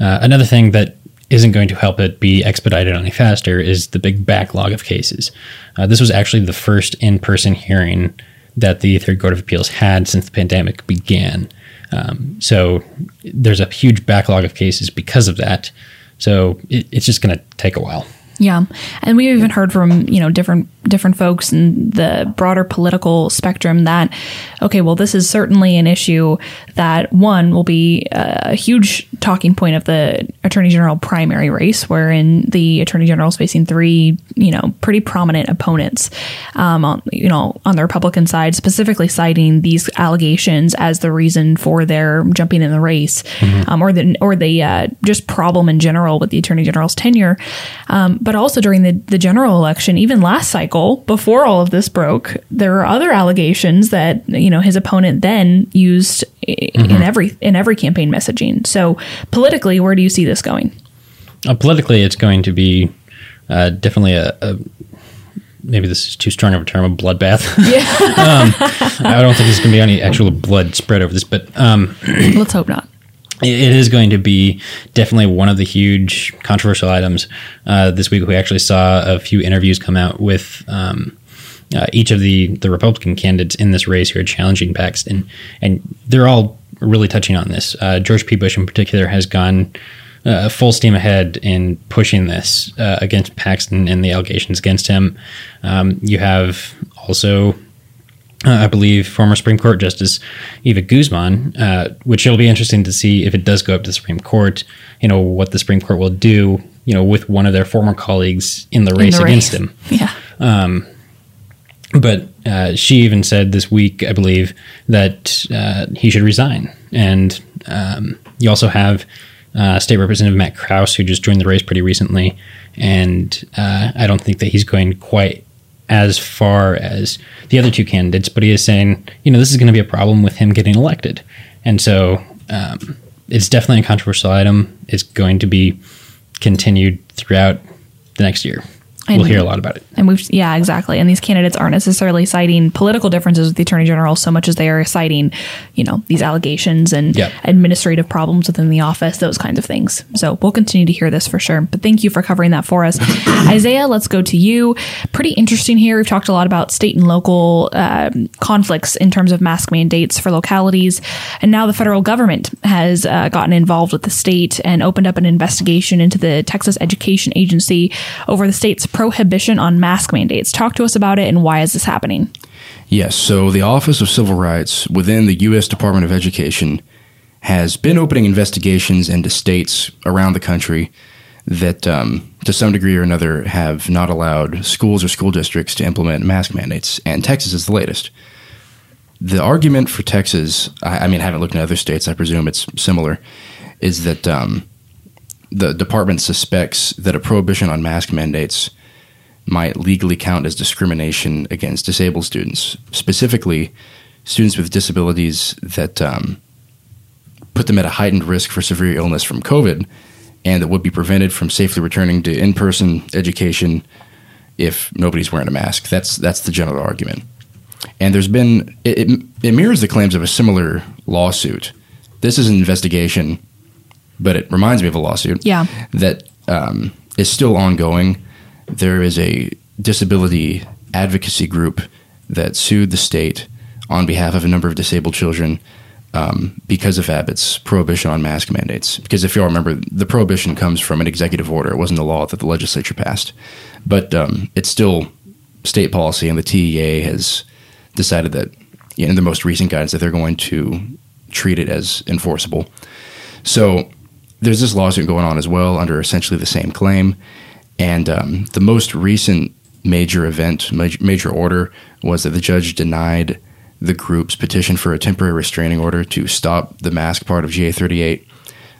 Uh, another thing that isn't going to help it be expedited any faster is the big backlog of cases. Uh, this was actually the first in person hearing that the Third Court of Appeals had since the pandemic began. Um, so there's a huge backlog of cases because of that. So it, it's just going to take a while. Yeah, and we've even heard from you know different different folks in the broader political spectrum that okay, well, this is certainly an issue that one will be a huge talking point of the attorney general primary race, wherein the attorney general is facing three you know pretty prominent opponents um, on you know on the Republican side, specifically citing these allegations as the reason for their jumping in the race, mm-hmm. um, or the or the uh, just problem in general with the attorney general's tenure. Um, but also during the, the general election, even last cycle, before all of this broke, there were other allegations that you know his opponent then used mm-hmm. in every in every campaign messaging. So politically, where do you see this going? Uh, politically, it's going to be uh, definitely a, a maybe this is too strong of a term, a bloodbath. Yeah. um, I don't think there's going to be any actual blood spread over this, but um, let's hope not it is going to be definitely one of the huge controversial items uh, this week. We actually saw a few interviews come out with um, uh, each of the the Republican candidates in this race who are challenging Paxton, and they're all really touching on this. Uh, George P. Bush, in particular, has gone uh, full steam ahead in pushing this uh, against Paxton and the allegations against him. Um, you have also uh, I believe former Supreme Court Justice Eva Guzman, uh, which it'll be interesting to see if it does go up to the Supreme Court. You know what the Supreme Court will do. You know with one of their former colleagues in the In race the against race. him. Yeah. Um, But uh, she even said this week, I believe, that uh, he should resign. And um, you also have uh, State Representative Matt Krause, who just joined the race pretty recently. And uh, I don't think that he's going quite as far as the other two candidates, but he is saying, you know, this is going to be a problem with him getting elected. And so um, it's definitely a controversial item. It's going to be continued throughout the next year. And- we'll hear a lot about it. And we've, yeah, exactly. And these candidates aren't necessarily citing political differences with the attorney general so much as they are citing, you know, these allegations and Yeah. administrative problems within the office, those kinds of things. So we'll continue to hear this for sure. But thank you for covering that for us. Isaiah, let's go to you. Pretty interesting here. We've talked a lot about state and local um, conflicts in terms of mask mandates for localities. And now the federal government has uh, gotten involved with the state and opened up an investigation into the Texas Education Agency over the state's prohibition on mask mandates. Talk to us about it and why is this happening? Yes. So the Office of Civil Rights within the U.S. Department of Education has been opening investigations into states around the country that, um, to some degree or another, have not allowed schools or school districts to implement mask mandates. And Texas is the latest. The argument for Texas, I, I mean, I haven't looked at other states, I presume it's similar, is that um, the department suspects that a prohibition on mask mandates might legally count as discrimination against disabled students, specifically students with disabilities that um, put them at a heightened risk for severe illness from COVID and that would be prevented from safely returning to in person education if nobody's wearing a mask. That's, that's the general argument. And there's been, it, it, it mirrors the claims of a similar lawsuit. This is an investigation, but it reminds me of a lawsuit Yeah. that um, is still ongoing. There is a disability advocacy group that sued the state on behalf of a number of disabled children um, because of Abbott's prohibition on mask mandates. Because if you all remember, the prohibition comes from an executive order. It wasn't a law that the legislature passed, but um, it's still state policy, and the TEA has decided that you know, in the most recent guidance that they're going to treat it as enforceable. So there's this lawsuit going on as well under essentially the same claim. And um, the most recent major event, major, order, was that the judge denied the group's petition for a temporary restraining order to stop the mask part of GA 38.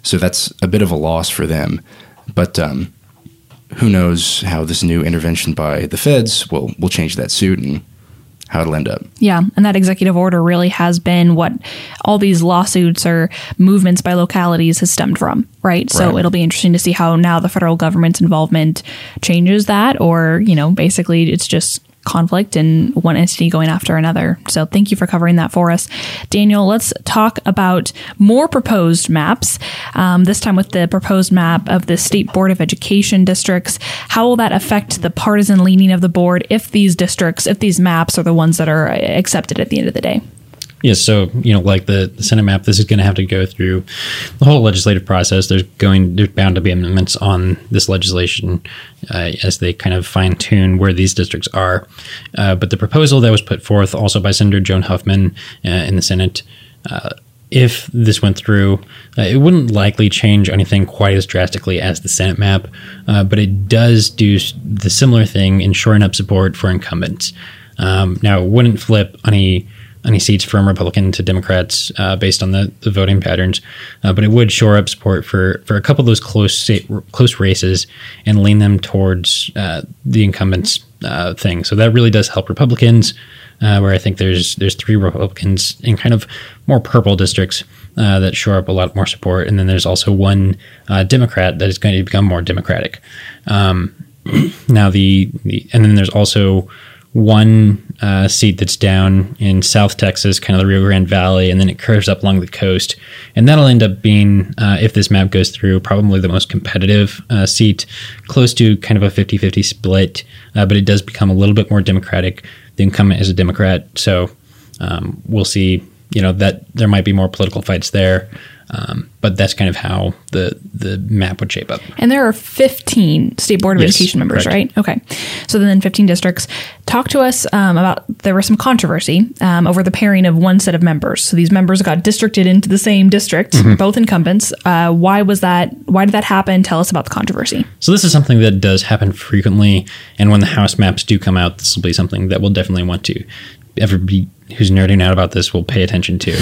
So that's a bit of a loss for them. But um, who knows how this new intervention by the feds will, will change that suit and how it'll end up. Yeah, and that executive order really has been what all these lawsuits or movements by localities has stemmed from, right? So Right. it'll be interesting to see how now the federal government's involvement changes that, or you know, basically it's just conflict and one entity going after another. So thank you for covering that for us, Daniel. Let's talk about more proposed maps. Um, this time with the proposed map of the state board of education districts. How will that affect the partisan leaning of the board if these districts, if these maps are the ones that are accepted at the end of the day? Yes, so you know, like the, the Senate map, this is going to have to go through the whole legislative process. There's going, there's bound to be amendments on this legislation uh, as they kind of fine tune where these districts are. Uh, but the proposal that was put forth also by Senator Joan Huffman uh, in the Senate, uh, if this went through, uh, it wouldn't likely change anything quite as drastically as the Senate map, uh, but it does do the similar thing in shoring up support for incumbents. Um, now, it wouldn't flip any any seats from Republican to Democrats uh, based on the, the voting patterns, uh, but it would shore up support for, for a couple of those close close races and lean them towards uh, the incumbents uh, thing. So that really does help Republicans. Uh, where I think there's there's three Republicans in kind of more purple districts uh, that shore up a lot more support, and then there's also one Democrat that is going to become more Democratic. Um, now the, the and then there's also one uh, seat that's down in South Texas, kind of the Rio Grande Valley, and then it curves up along the coast. And that'll end up being, uh, if this map goes through, probably the most competitive uh, seat, close to kind of a 50 50 split, uh, but it does become a little bit more Democratic. The incumbent is a Democrat, so um, we'll see. You know that there might be more political fights there, Um, but that's kind of how the the map would shape up. And there are 15 state board of Yes, education members, correct. right? Okay. So then 15 districts. Talk to us um, about there was some controversy um, over the pairing of one set of members. So these members got districted into the same district, Mm-hmm. both incumbents. Uh, why was that? Why did that happen? Tell us about the controversy. So this is something that does happen frequently, and when the house maps do come out, this will be something that we'll definitely want to. Everybody who's nerding out about this will pay attention to,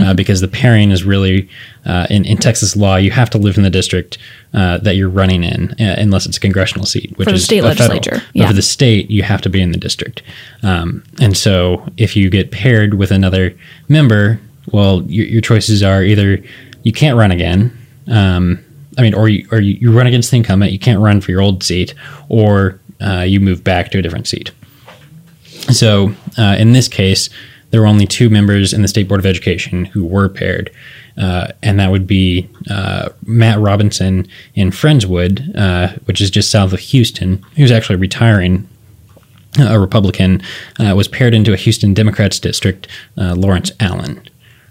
uh, because the pairing is really uh, in in Texas law. You have to live in the district uh, that you're running in, uh, unless it's a congressional seat, which For the is state a federal. legislature, But for the state, you have to be in the district. Um, and so, if you get paired with another member, well, your, your choices are either you can't run again. Um, I mean, or you, or you, you run against the incumbent, you can't run for your old seat, or uh, you move back to a different seat. So, uh, in this case, there were only two members in the State Board of Education who were paired, uh, and that would be uh, Matt Robinson in Friendswood, uh, which is just south of Houston, He was actually retiring a Republican, uh, was paired into a Houston Democrats district, uh, Lawrence Allen.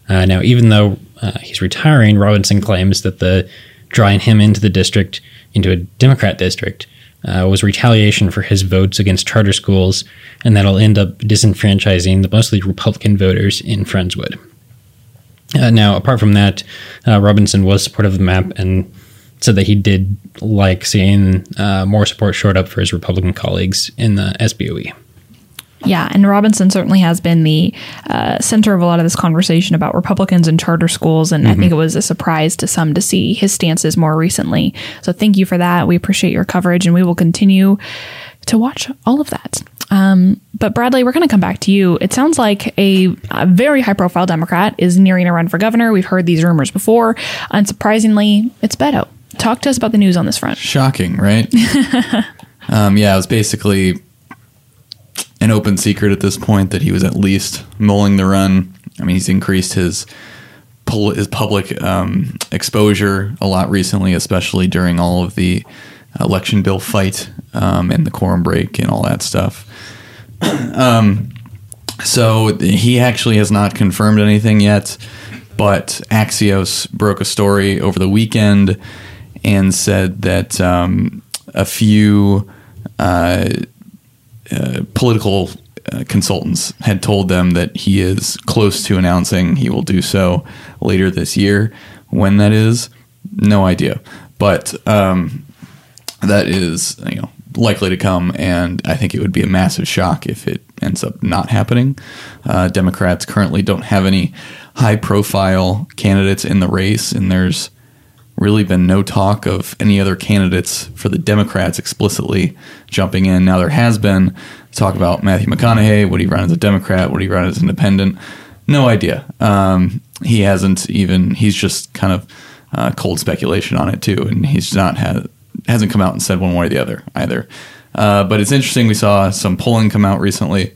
Uh, now, even though uh, he's retiring, Robinson claims that the drawing him into the district, into a Democrat district, uh, was retaliation for his votes against charter schools, and that'll end up disenfranchising the mostly Republican voters in Friendswood. Uh, now, apart from that, uh, Robinson was supportive of the map and said that he did like seeing uh, more support showed up for his Republican colleagues in the SBOE. Yeah, and Robinson certainly has been the uh, center of a lot of this conversation about Republicans and charter schools, and I think it was a surprise to some to see his stances more recently. So thank you for that. We appreciate your coverage, and we will continue to watch all of that. Um, but Bradley, we're going to come back to you. It sounds like a, a very high-profile Democrat is nearing a run for governor. We've heard these rumors before. Unsurprisingly, it's Beto. Talk to us about the news on this front. Shocking, right? um, yeah, it was basically an open secret at this point that he was at least mulling the run. I mean, he's increased his his public um, exposure a lot recently, especially during all of the election bill fight um, and the quorum break and all that stuff. um, so he actually has not confirmed anything yet, but Axios broke a story over the weekend and said that um, a few uh, uh, political uh, consultants had told them that he is close to announcing he will do so later this year. When that is, no idea. But um, that is you know likely to come, and I think it would be a massive shock if it ends up not happening. Uh, Democrats currently don't have any high-profile candidates in the race, and there's really been no talk of any other candidates for the Democrats explicitly jumping in. Now there has been talk about Matthew McConaughey. Would he run as a Democrat? Would he run as independent? No idea. Um, he hasn't even. He's just kind of uh, cold speculation on it too, and he's not had hasn't come out and said one way or the other either. Uh, but it's interesting. We saw some polling come out recently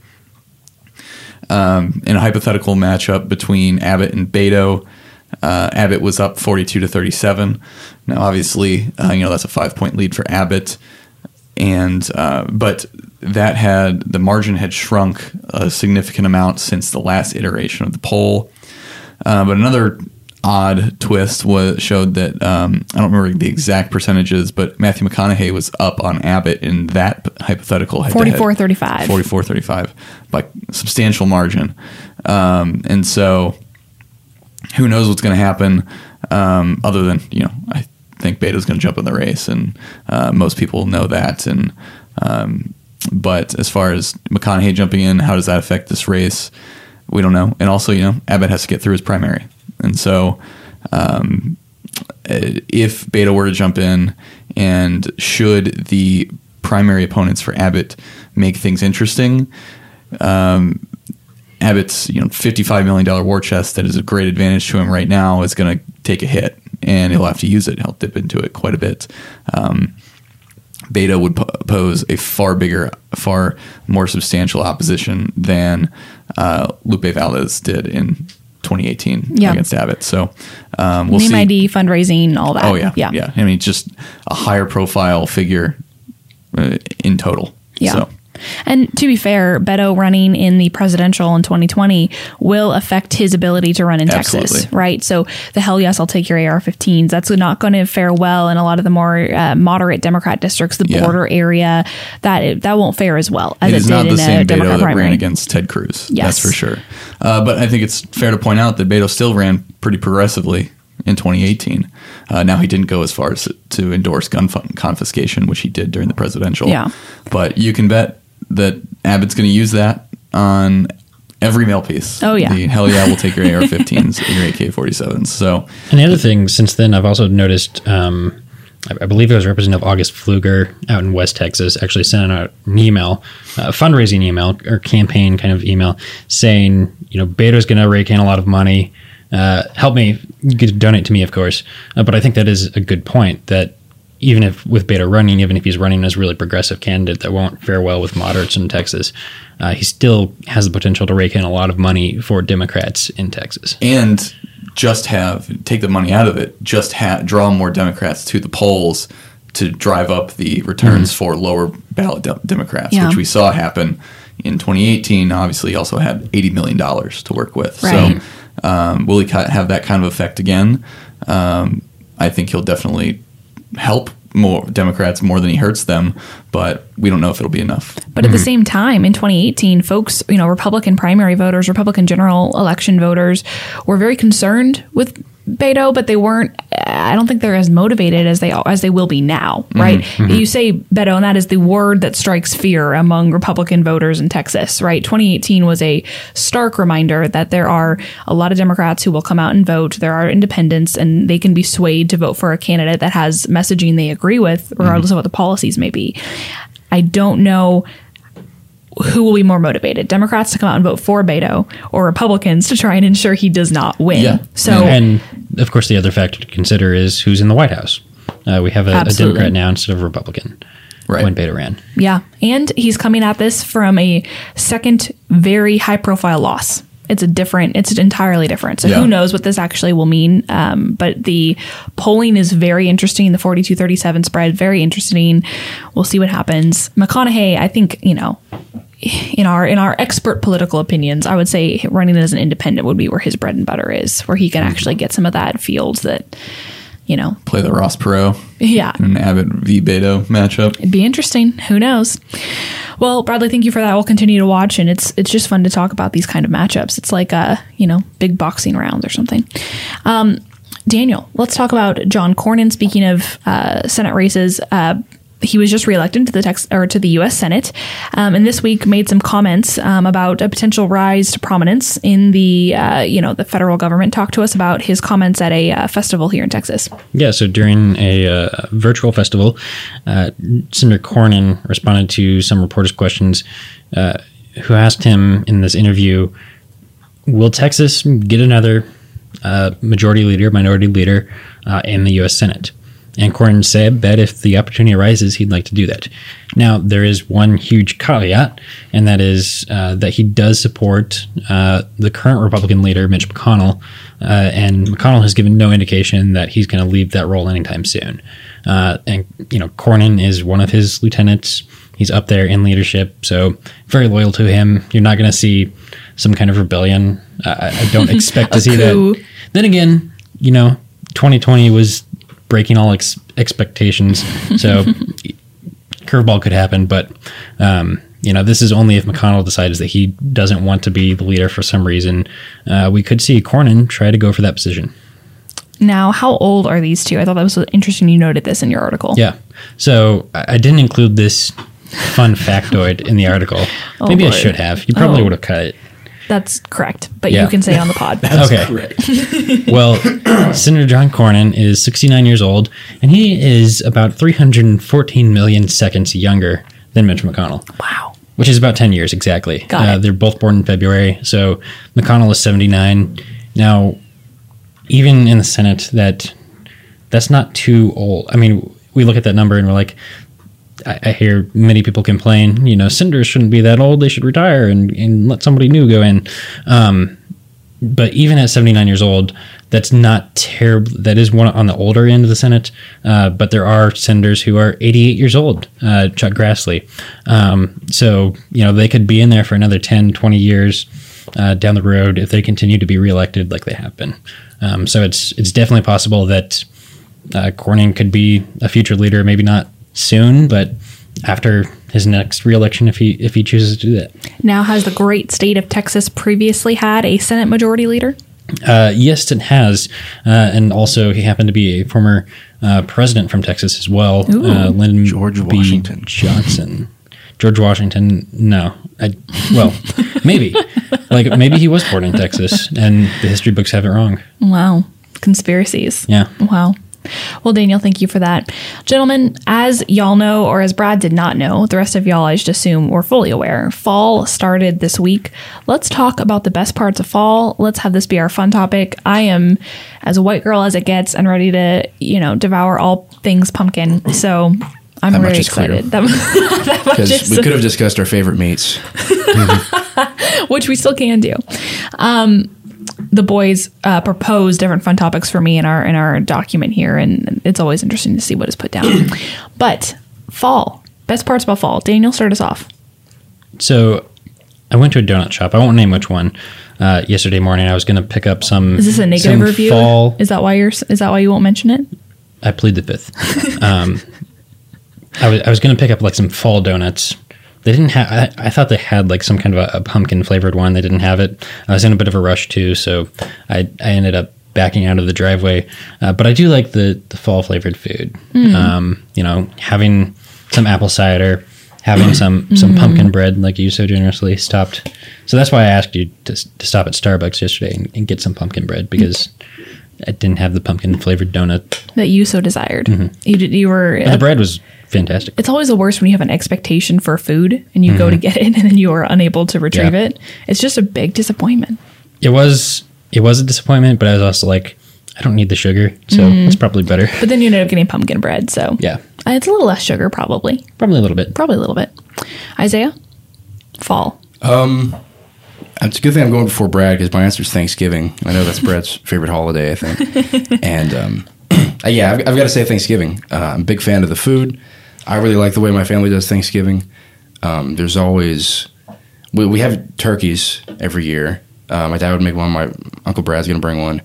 um, in a hypothetical matchup between Abbott and Beto. Uh, Abbott was up 42 to 37. Now, obviously, uh, you know that's a five point lead for Abbott, and uh, but that had the margin had shrunk a significant amount since the last iteration of the poll. Uh, but another odd twist was showed that um, I don't remember the exact percentages, but Matthew McConaughey was up on Abbott in that hypothetical head-to-head. 44-35. 44-35 by substantial margin. Um, and so who knows what's going to happen um, other than, you know, I think Beto's going to jump in the race and uh, most people know that. And, um, but as far as McConaughey jumping in, how does that affect this race? We don't know. And also, you know, Abbott has to get through his primary. And so, um, if Beta were to jump in, and should the primary opponents for Abbott make things interesting, um, Abbott's you know fifty five million dollar war chest that is a great advantage to him right now is going to take a hit, and he'll have to use it. He'll dip into it quite a bit. Um, Beto would po- pose a far bigger, far more substantial opposition than uh, Lupe Valdez did in 2018 Yeah. against Abbott. So um, we'll Name see. ID, fundraising, all that. Oh yeah, yeah, yeah. I mean, just a higher profile figure uh, in total. Yeah. So. And to be fair, Beto running in the presidential in 2020 will affect his ability to run in Texas, right? So the hell yes, I'll take your AR-15s. That's not going to fare well in a lot of the more uh, moderate Democrat districts, the Yeah. border area. That that won't fare as well as It it, is did not in the a same Beto Democrat that primary. ran against Ted Cruz. Yes. That's for sure. Uh, but I think it's fair to point out that Beto still ran pretty progressively in 2018. Uh, now he didn't go as far as to endorse gun confiscation, which he did during the presidential. Yeah. But you can bet that Abbott's going to use that on every mail piece. Oh, yeah. The, hell yeah, we'll take your AR-15s, your AK-47s. So And the other thing, since then, I've also noticed. Um, I, I believe it was Representative August Pfluger out in West Texas actually sent out an email, a fundraising email or campaign kind of email, saying, you know, Beto's going to rake in a lot of money. Uh, help me. You could donate to me, of course. Uh, but I think that is a good point. That even if with Beto running, even if he's running as a really progressive candidate that won't fare well with moderates in Texas, uh, he still has the potential to rake in a lot of money for Democrats in Texas. and just have take the money out of it, just ha- draw more Democrats to the polls to drive up the returns for lower ballot de- Democrats, Yeah. which we saw happen in 2018. Obviously, he also had 80 million dollars to work with. Right. So, um, will he ki- have that kind of effect again? Um, I think he'll definitely help more Democrats more than he hurts them, but we don't know if it'll be enough. But at the mm-hmm. same time, in 2018, folks, you know, Republican primary voters, Republican general election voters were very concerned with Beto, but they weren't. I don't think they're as motivated as they as they will be now, right? Mm-hmm. Mm-hmm. You say Beto, and that is the word that strikes fear among Republican voters in Texas, right? 2018 was a stark reminder that there are a lot of Democrats who will come out and vote. There are independents, and they can be swayed to vote for a candidate that has messaging they agree with, regardless mm-hmm. of what the policies may be. I don't know who will be more motivated Democrats to come out and vote for Beto or Republicans to try and ensure he does not win. Yeah. So, and of course, the other factor to consider is who's in the White House. Uh, we have a, a Democrat now instead of a Republican Right. when beto ran. yeah. And he's coming at this from a second very high profile loss. It's a different, it's entirely different. So Yeah. who knows what this actually will mean. Um, but the polling is very interesting. The 42 37 spread, very interesting. We'll see what happens. McConaughey, I think, you know, in our in our expert political opinions, I would say running as an independent would be where his bread and butter is, where he can actually get some of that field that, you know, Play the Ross Perot yeah, and Abbott v. Beto matchup. it'd be interesting. Who knows? Well, Bradley, thank you for that. We'll continue to watch, and it's it's just fun to talk about these kind of matchups. It's like a you know big boxing rounds or something. Um, Daniel, let's talk about John Cornyn. Speaking of uh, Senate races, uh, he was just reelected to the Tex- or to the U.S. Senate, um, and this week made some comments um, about a potential rise to prominence in the uh, you know the federal government. Talk to us about his comments at a uh, festival here in Texas. Yeah, so during a uh, virtual festival, uh, Senator Cornyn responded to some reporters' questions uh, who asked him in this interview Will Texas get another uh, majority leader, minority leader in the U.S. Senate? And Cornyn said that if the opportunity arises, he'd like to do that. Now, there is one huge caveat, and that is uh, that he does support uh, the current Republican leader, Mitch McConnell, uh, and McConnell has given no indication that he's going to leave that role anytime soon. Uh, and, you know, Cornyn is one of his lieutenants. He's up there in leadership, so very loyal to him. You're not going to see some kind of rebellion. Uh, I, I don't expect to see coup. that. Then again, you know, 2020 was breaking all ex- expectations, so curveball could happen. But um, you know, this is only if McConnell decides that he doesn't want to be the leader for some reason. Uh, we could see Cornyn try to go for that position. Now, how old are these two? I thought that was interesting. You noted this in your article. Yeah. So I didn't include this fun factoid in the article. Oh, Maybe I should have. You probably Oh. would have cut it. That's correct, but Yeah. you can say on the pod. okay. well, Senator John Cornyn is 69 years old, and he is about 314 million seconds younger than Mitch McConnell, wow. which is about 10 years exactly. Got uh, it. They're both born in February, so McConnell is 79. Now, even in the Senate, that that's not too old. I mean, we look at that number and we're like, I, I hear many people complain, you know, senators shouldn't be that old; they should retire and, and let somebody new go in. Um, but even at 79 years old, that's not terrible. That is one on the older end of the Senate, uh, but there are senators who are 88 years old. Uh, Chuck Grassley, um, so you know they could be in there for another 10, 20 years uh, down the road if they continue to be reelected like they have been. Um, so it's it's definitely possible that uh, Cornyn could be a future leader. Maybe not soon, but after his next reelection, if he if he chooses to do that. Now, has the great state of Texas previously had a Senate Majority Leader? Uh, yes, it has, uh, and also he happened to be a former uh, president from Texas as well, Ooh. uh, Lyndon George B. Washington. Johnson. George Washington, no, I, well, maybe, like maybe he was born in Texas, and the history books have it wrong. Wow. Conspiracies. Yeah. Wow. Well, Daniel, thank you for that. Gentlemen, as y'all know, or as Brad did not know, the rest of y'all, I just assume, were fully aware. Fall started this week. Let's talk about the best parts of fall. Let's have this be our fun topic. I am as a white girl as it gets and ready to, you know, devour all things pumpkin. So I'm That very excited. That, that much Because we could have discussed our favorite meats. which we still can do. Um, the boys uh, propose different fun topics for me in our in our document here, and it's always interesting to see what is put down. but fall, best parts about fall. Daniel, start us off. So I went to a donut shop. I won't name which one. Uh, yesterday morning, I was going to pick up some. Is this a negative review? Fall. Is that why you're? Is that why you won't mention it? I plead the fifth. um, I was I was going to pick up like some fall donuts. They didn't have. I, I thought they had like some kind of a, a pumpkin flavored one. They didn't have it. I was in a bit of a rush too, so I I ended up backing out of the driveway. Uh, but I do like the the fall flavored food. Um, you know, having some apple cider, having some some pumpkin bread, like you so generously stopped. So that's why I asked you to, to stop at Starbucks yesterday and, and get some pumpkin bread because. I didn't have the pumpkin flavored donut That you so desired. You did. You were. but the bread was fantastic. it's always the worst when you have an expectation for food and you go to get it and then you are unable to retrieve Yeah. it. It's just a big disappointment. It was it was a disappointment, but I was also like, I don't need the sugar, so it's probably better. But then you ended up getting pumpkin bread, so Yeah, Uh, it's a little less sugar, probably. probably a little bit. Probably a little bit. Isaiah, fall. Um, it's a good thing I'm going before Brad because my answer is Thanksgiving. I know that's Brad's favorite holiday, I think. and um, uh, yeah, I've, I've got to say Thanksgiving. Uh, I'm a big fan of the food. I really like the way my family does Thanksgiving. Um, there's always we, we have turkeys every year. Uh, my dad would make one. My uncle Brad's going to bring one.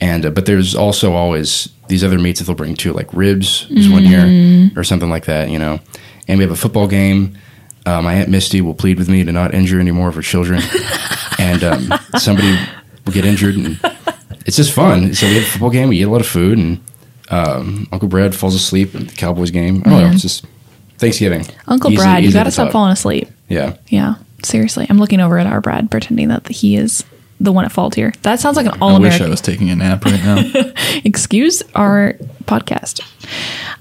And uh, but there's also always these other meats that they'll bring too, like ribs is one year or something like that, you know. And we have a football game. Uh, my aunt Misty will plead with me to not injure any more of her children, and um, somebody will get injured, and it's just fun. So we have a football game. We eat a lot of food, and um, Uncle Brad falls asleep at the Cowboys game. I don't know. It's just Thanksgiving. Uncle Easily- Brad, you got to stop top. falling asleep. Yeah. Yeah, seriously. I'm looking over at our Brad, pretending that he is the one at fault here. That sounds like an all I wish I was taking a nap right now. Excuse our podcast.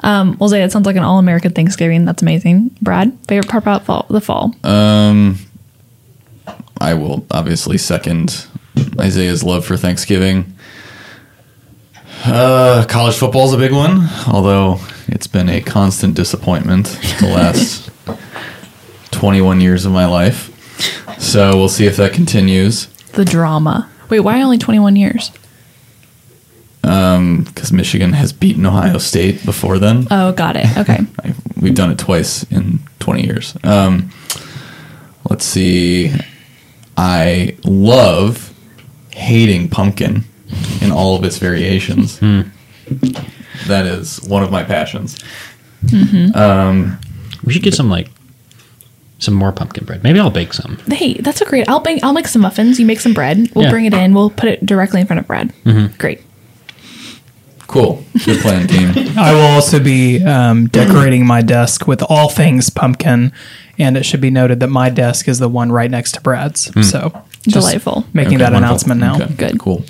Um, well, Zay, that sounds like an all American Thanksgiving. That's amazing. Brad, favorite part about fall? The fall. Um, I will obviously second Isaiah's love for Thanksgiving. Uh, college football is a big one, although it's been a constant disappointment the last 21 years of my life. So we'll see if that continues. the drama. Wait, why only 21 years? Because Michigan has beaten Ohio State before then. Oh, got it. Okay. I, we've done it twice in 20 years. Um, let's see. I love hating pumpkin in all of its variations. That is one of my passions. Um, We should get some like some more pumpkin bread. Maybe I'll bake some. hey, that's a great. I'll make I'll make some muffins. You make some bread. We'll Yeah. bring it in. We'll put it directly in front of Brad. Great. Cool. Good plan, team. I will also be um, decorating my desk with all things pumpkin, and it should be noted that my desk is the one right next to Brad's. So just Delightful. Making Okay, that wonderful. announcement now. Okay, Good. Cool.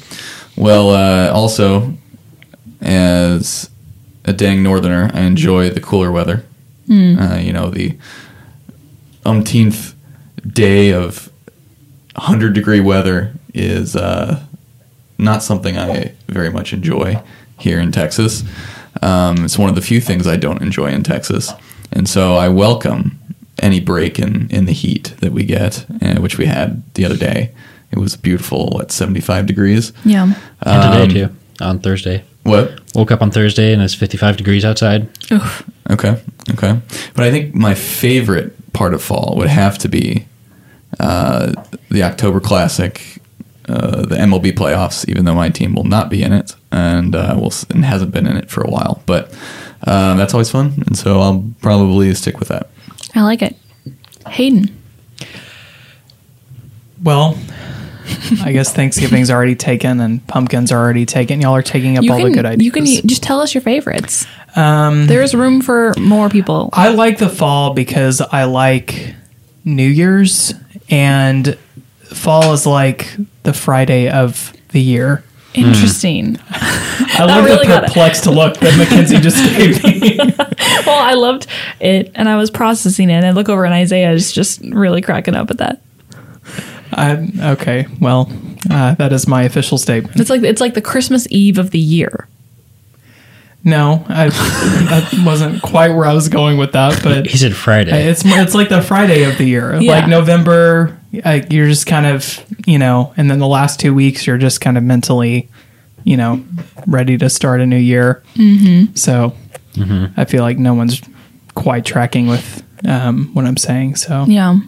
Well, uh, also, as a dang northerner, I enjoy the cooler weather. Uh, you know, the umpteenth day of 100 degree weather is uh, not something I very much enjoy here in Texas. Um, it's one of the few things I don't enjoy in Texas. And so I welcome any break in, in the heat that we get, uh, which we had the other day. It was beautiful at 75 degrees. Yeah. And Um, today too, on Thursday. What? Woke up on Thursday and it's 55 degrees outside. Oof. Okay, okay. But I think my favorite part of fall would have to be uh, the October Classic, uh, the MLB playoffs. Even though my team will not be in it and uh, will and hasn't been in it for a while, but uh, that's always fun, and so I'll probably stick with that. I like it. Hayden. Well, I guess Thanksgiving's already taken and pumpkins are already taken. Y'all are taking up You all can, the good ideas. you can just tell us your favorites. Um, There's room for more people. I like the fall because I like New Year's and fall is like the Friday of the year. Interesting. I love really the perplexed look that Mackenzie just gave me. well, I loved it, and I was processing it. And I look over, and Isaiah is just really cracking up at that. I, okay, well, uh, that is my official statement. It's like it's like the Christmas Eve of the year. No, I, that wasn't quite where I was going with that, but He said Friday. it's it's like the Friday of the year, Yeah. like November. Like you're just kind of you know, and then the last two weeks you're just kind of mentally, you know, ready to start a new year. Mm-hmm. So I feel like no one's quite tracking with um, what I'm saying. So Yeah.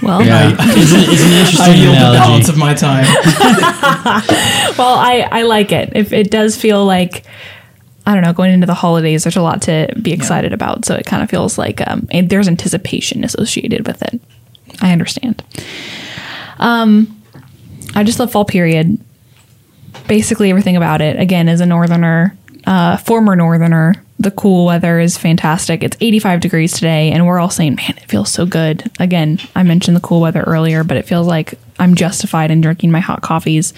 Well, yeah, it's, an, it's an I interesting yield the balance analogy. of my time. well, I I like it. If it does feel like I don't know, going into the holidays, there's a lot to be excited about. So it kind of feels like um, there's anticipation associated with it. I understand. Um, I just love fall period. Basically, everything about it. Again, as a northerner, uh, former northerner, the cool weather is fantastic. It's 85 degrees today, and we're all saying, "Man, it feels so good." Again, I mentioned the cool weather earlier, but it feels like I'm justified in drinking my hot coffees.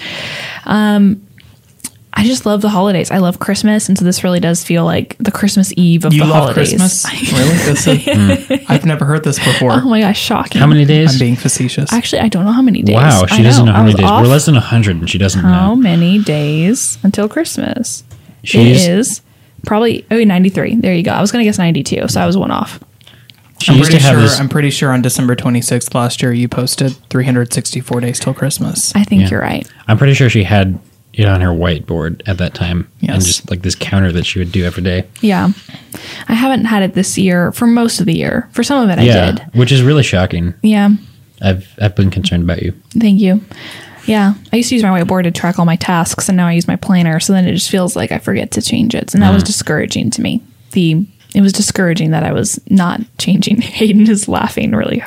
Um, I just love the holidays. I love Christmas, and so this really does feel like the Christmas Eve of You the love holidays. Christmas? really? This is, mm. I've never heard this before. Oh my gosh, shocking! How many days? I'm being facetious. Actually, I don't know how many days. wow, she I doesn't know how many days. off We're less than 100 and she doesn't how know. How many days until Christmas? She's- it is probably oh 93. There you go. I was gonna guess 92, so I was one off. She I'm used to pretty have sure. this. I'm pretty sure on December 26th last year you posted 364 days till Christmas. I think Yeah. you're right. I'm pretty sure she had it on her whiteboard at that time, and just like this counter that she would do every day. Yeah, I haven't had it this year for most of the year. For some of it, I did. which is really shocking. Yeah, I've I've been concerned about you. Thank you. Yeah, I used to use my whiteboard to track all my tasks, and now I use my planner. So then it just feels like I forget to change it, and that was discouraging to me. The it was discouraging that I was not changing. Hayden is laughing really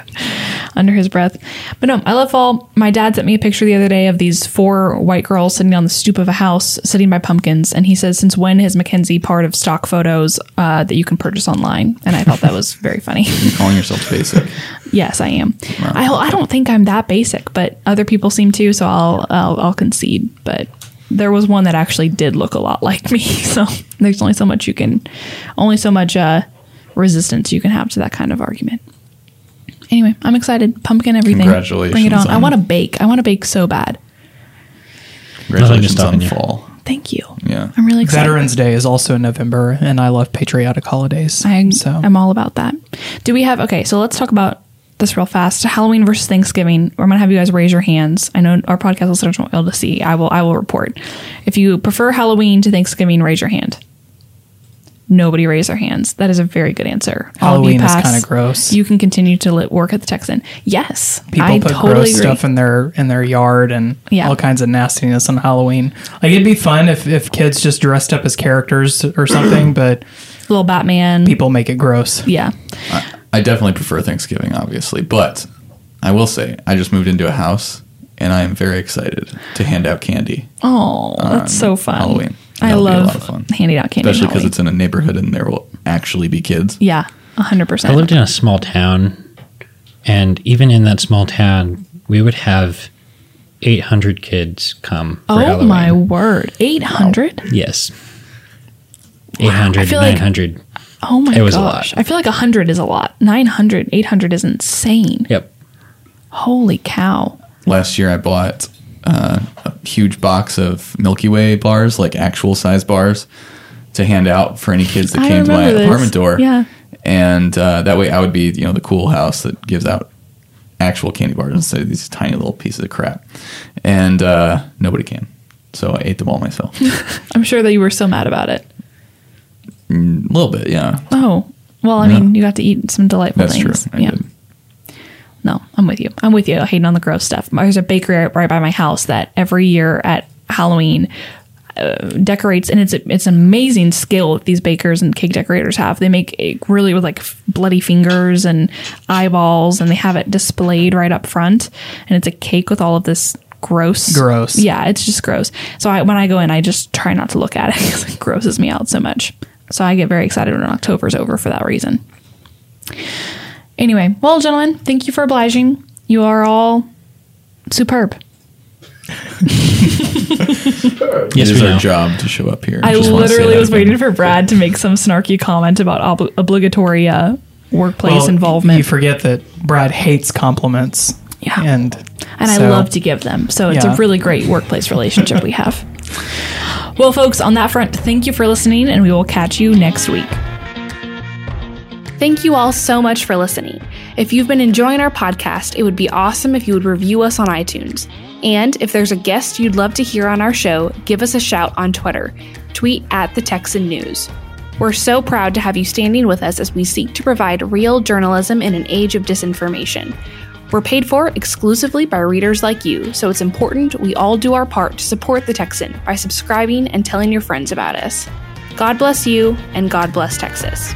under his breath, but no, I love fall. My dad sent me a picture the other day of these four white girls sitting on the stoop of a house, sitting by pumpkins, and he says, "Since when is Mackenzie part of stock photos uh, that you can purchase online?" And I thought that was very funny. You're Calling yourself basic. Yes, I am. I, I don't think I'm that basic, but other people seem to, so I'll, I'll I'll concede. But there was one that actually did look a lot like me, so there's only so much you can, only so much uh, resistance you can have to that kind of argument. Anyway, I'm excited. Pumpkin everything. Congratulations Bring it on. I want to bake. I want to bake so bad. Congratulations on you. fall. Thank you. Yeah. I'm really excited. Veterans Day is also in November, and I love patriotic holidays. I'm, so I'm all about that. Do we have okay? So let's talk about this real fast. Halloween versus Thanksgiving. I'm gonna have you guys raise your hands. I know our podcast listeners won't be able to see. I will. I will report. If you prefer Halloween to Thanksgiving, raise your hand. Nobody raised their hands. That is a very good answer. Of Halloween is kinda gross. You can continue to li- work at the Texan. Yes, people I put totally gross agree. stuff in their in their yard and Yeah. all kinds of nastiness on Halloween. Like it'd be fun if if kids just dressed up as characters or something, but Little Batman. people make it gross. Yeah. Uh, I definitely prefer Thanksgiving, obviously, but I will say I just moved into a house and I am very excited to hand out candy, Oh, that's so fun. Halloween. I That'll love lot of handing out candy. especially because it's in a neighborhood and there will actually be kids. yeah, hundred percent. I lived in a small town, and even in that small town, we would have 800 kids come for Oh Halloween. my word, eight hundred. Yes. 800, I like- 900. Oh my It was a gosh. lot. I feel like 100 is a lot. 900, 800 is insane. Yep. Holy cow. Last year I bought uh, a huge box of Milky Way bars, like actual size bars, to hand out for any kids that I came to my this. apartment door. Yeah. And uh, that way I would be, you know, the cool house that gives out actual candy bars instead of these tiny little pieces of crap. And uh, nobody can. So I ate them all myself. I'm sure that you were so mad about it. Little bit, yeah. Oh, well, I Yeah. mean, you got to eat some delightful That's true. things. I yeah. did. No, I'm with you. I'm with you. Hating on the gross stuff. There's a bakery right- right by my house that every year at Halloween uh, decorates, and it's a, it's an amazing skill that these bakers and cake decorators have. They make it really with like f- bloody fingers and eyeballs, and they have it displayed right up front, and it's a cake with all of this gross, Gross. Yeah, it's just gross. So I, when I go in, I just try not to look at it because it grosses me out so much. So I get very excited when October's over for that reason. Anyway, well, gentlemen, thank you for obliging. You are all superb. Yes, it we is know. our job to show up here. I Just literally was waiting for Brad to make some snarky comment about ob- obligatory uh, workplace Well, involvement. You forget that Brad hates compliments. Yeah. And and I love to give them. So it's Yeah. a really great workplace relationship we have. Well, folks, on that front, thank you for listening, and we will catch you next week. Thank you all so much for listening. If you've been enjoying our podcast, it would be awesome if you would review us on iTunes. And if there's a guest you'd love to hear on our show, give us a shout on Twitter. Tweet at the Texan News. We're so proud to have you standing with us as we seek to provide real journalism in an age of disinformation. We're paid for exclusively by readers like you, so it's important we all do our part to support the Texan by subscribing and telling your friends about us. God bless you, and God bless Texas.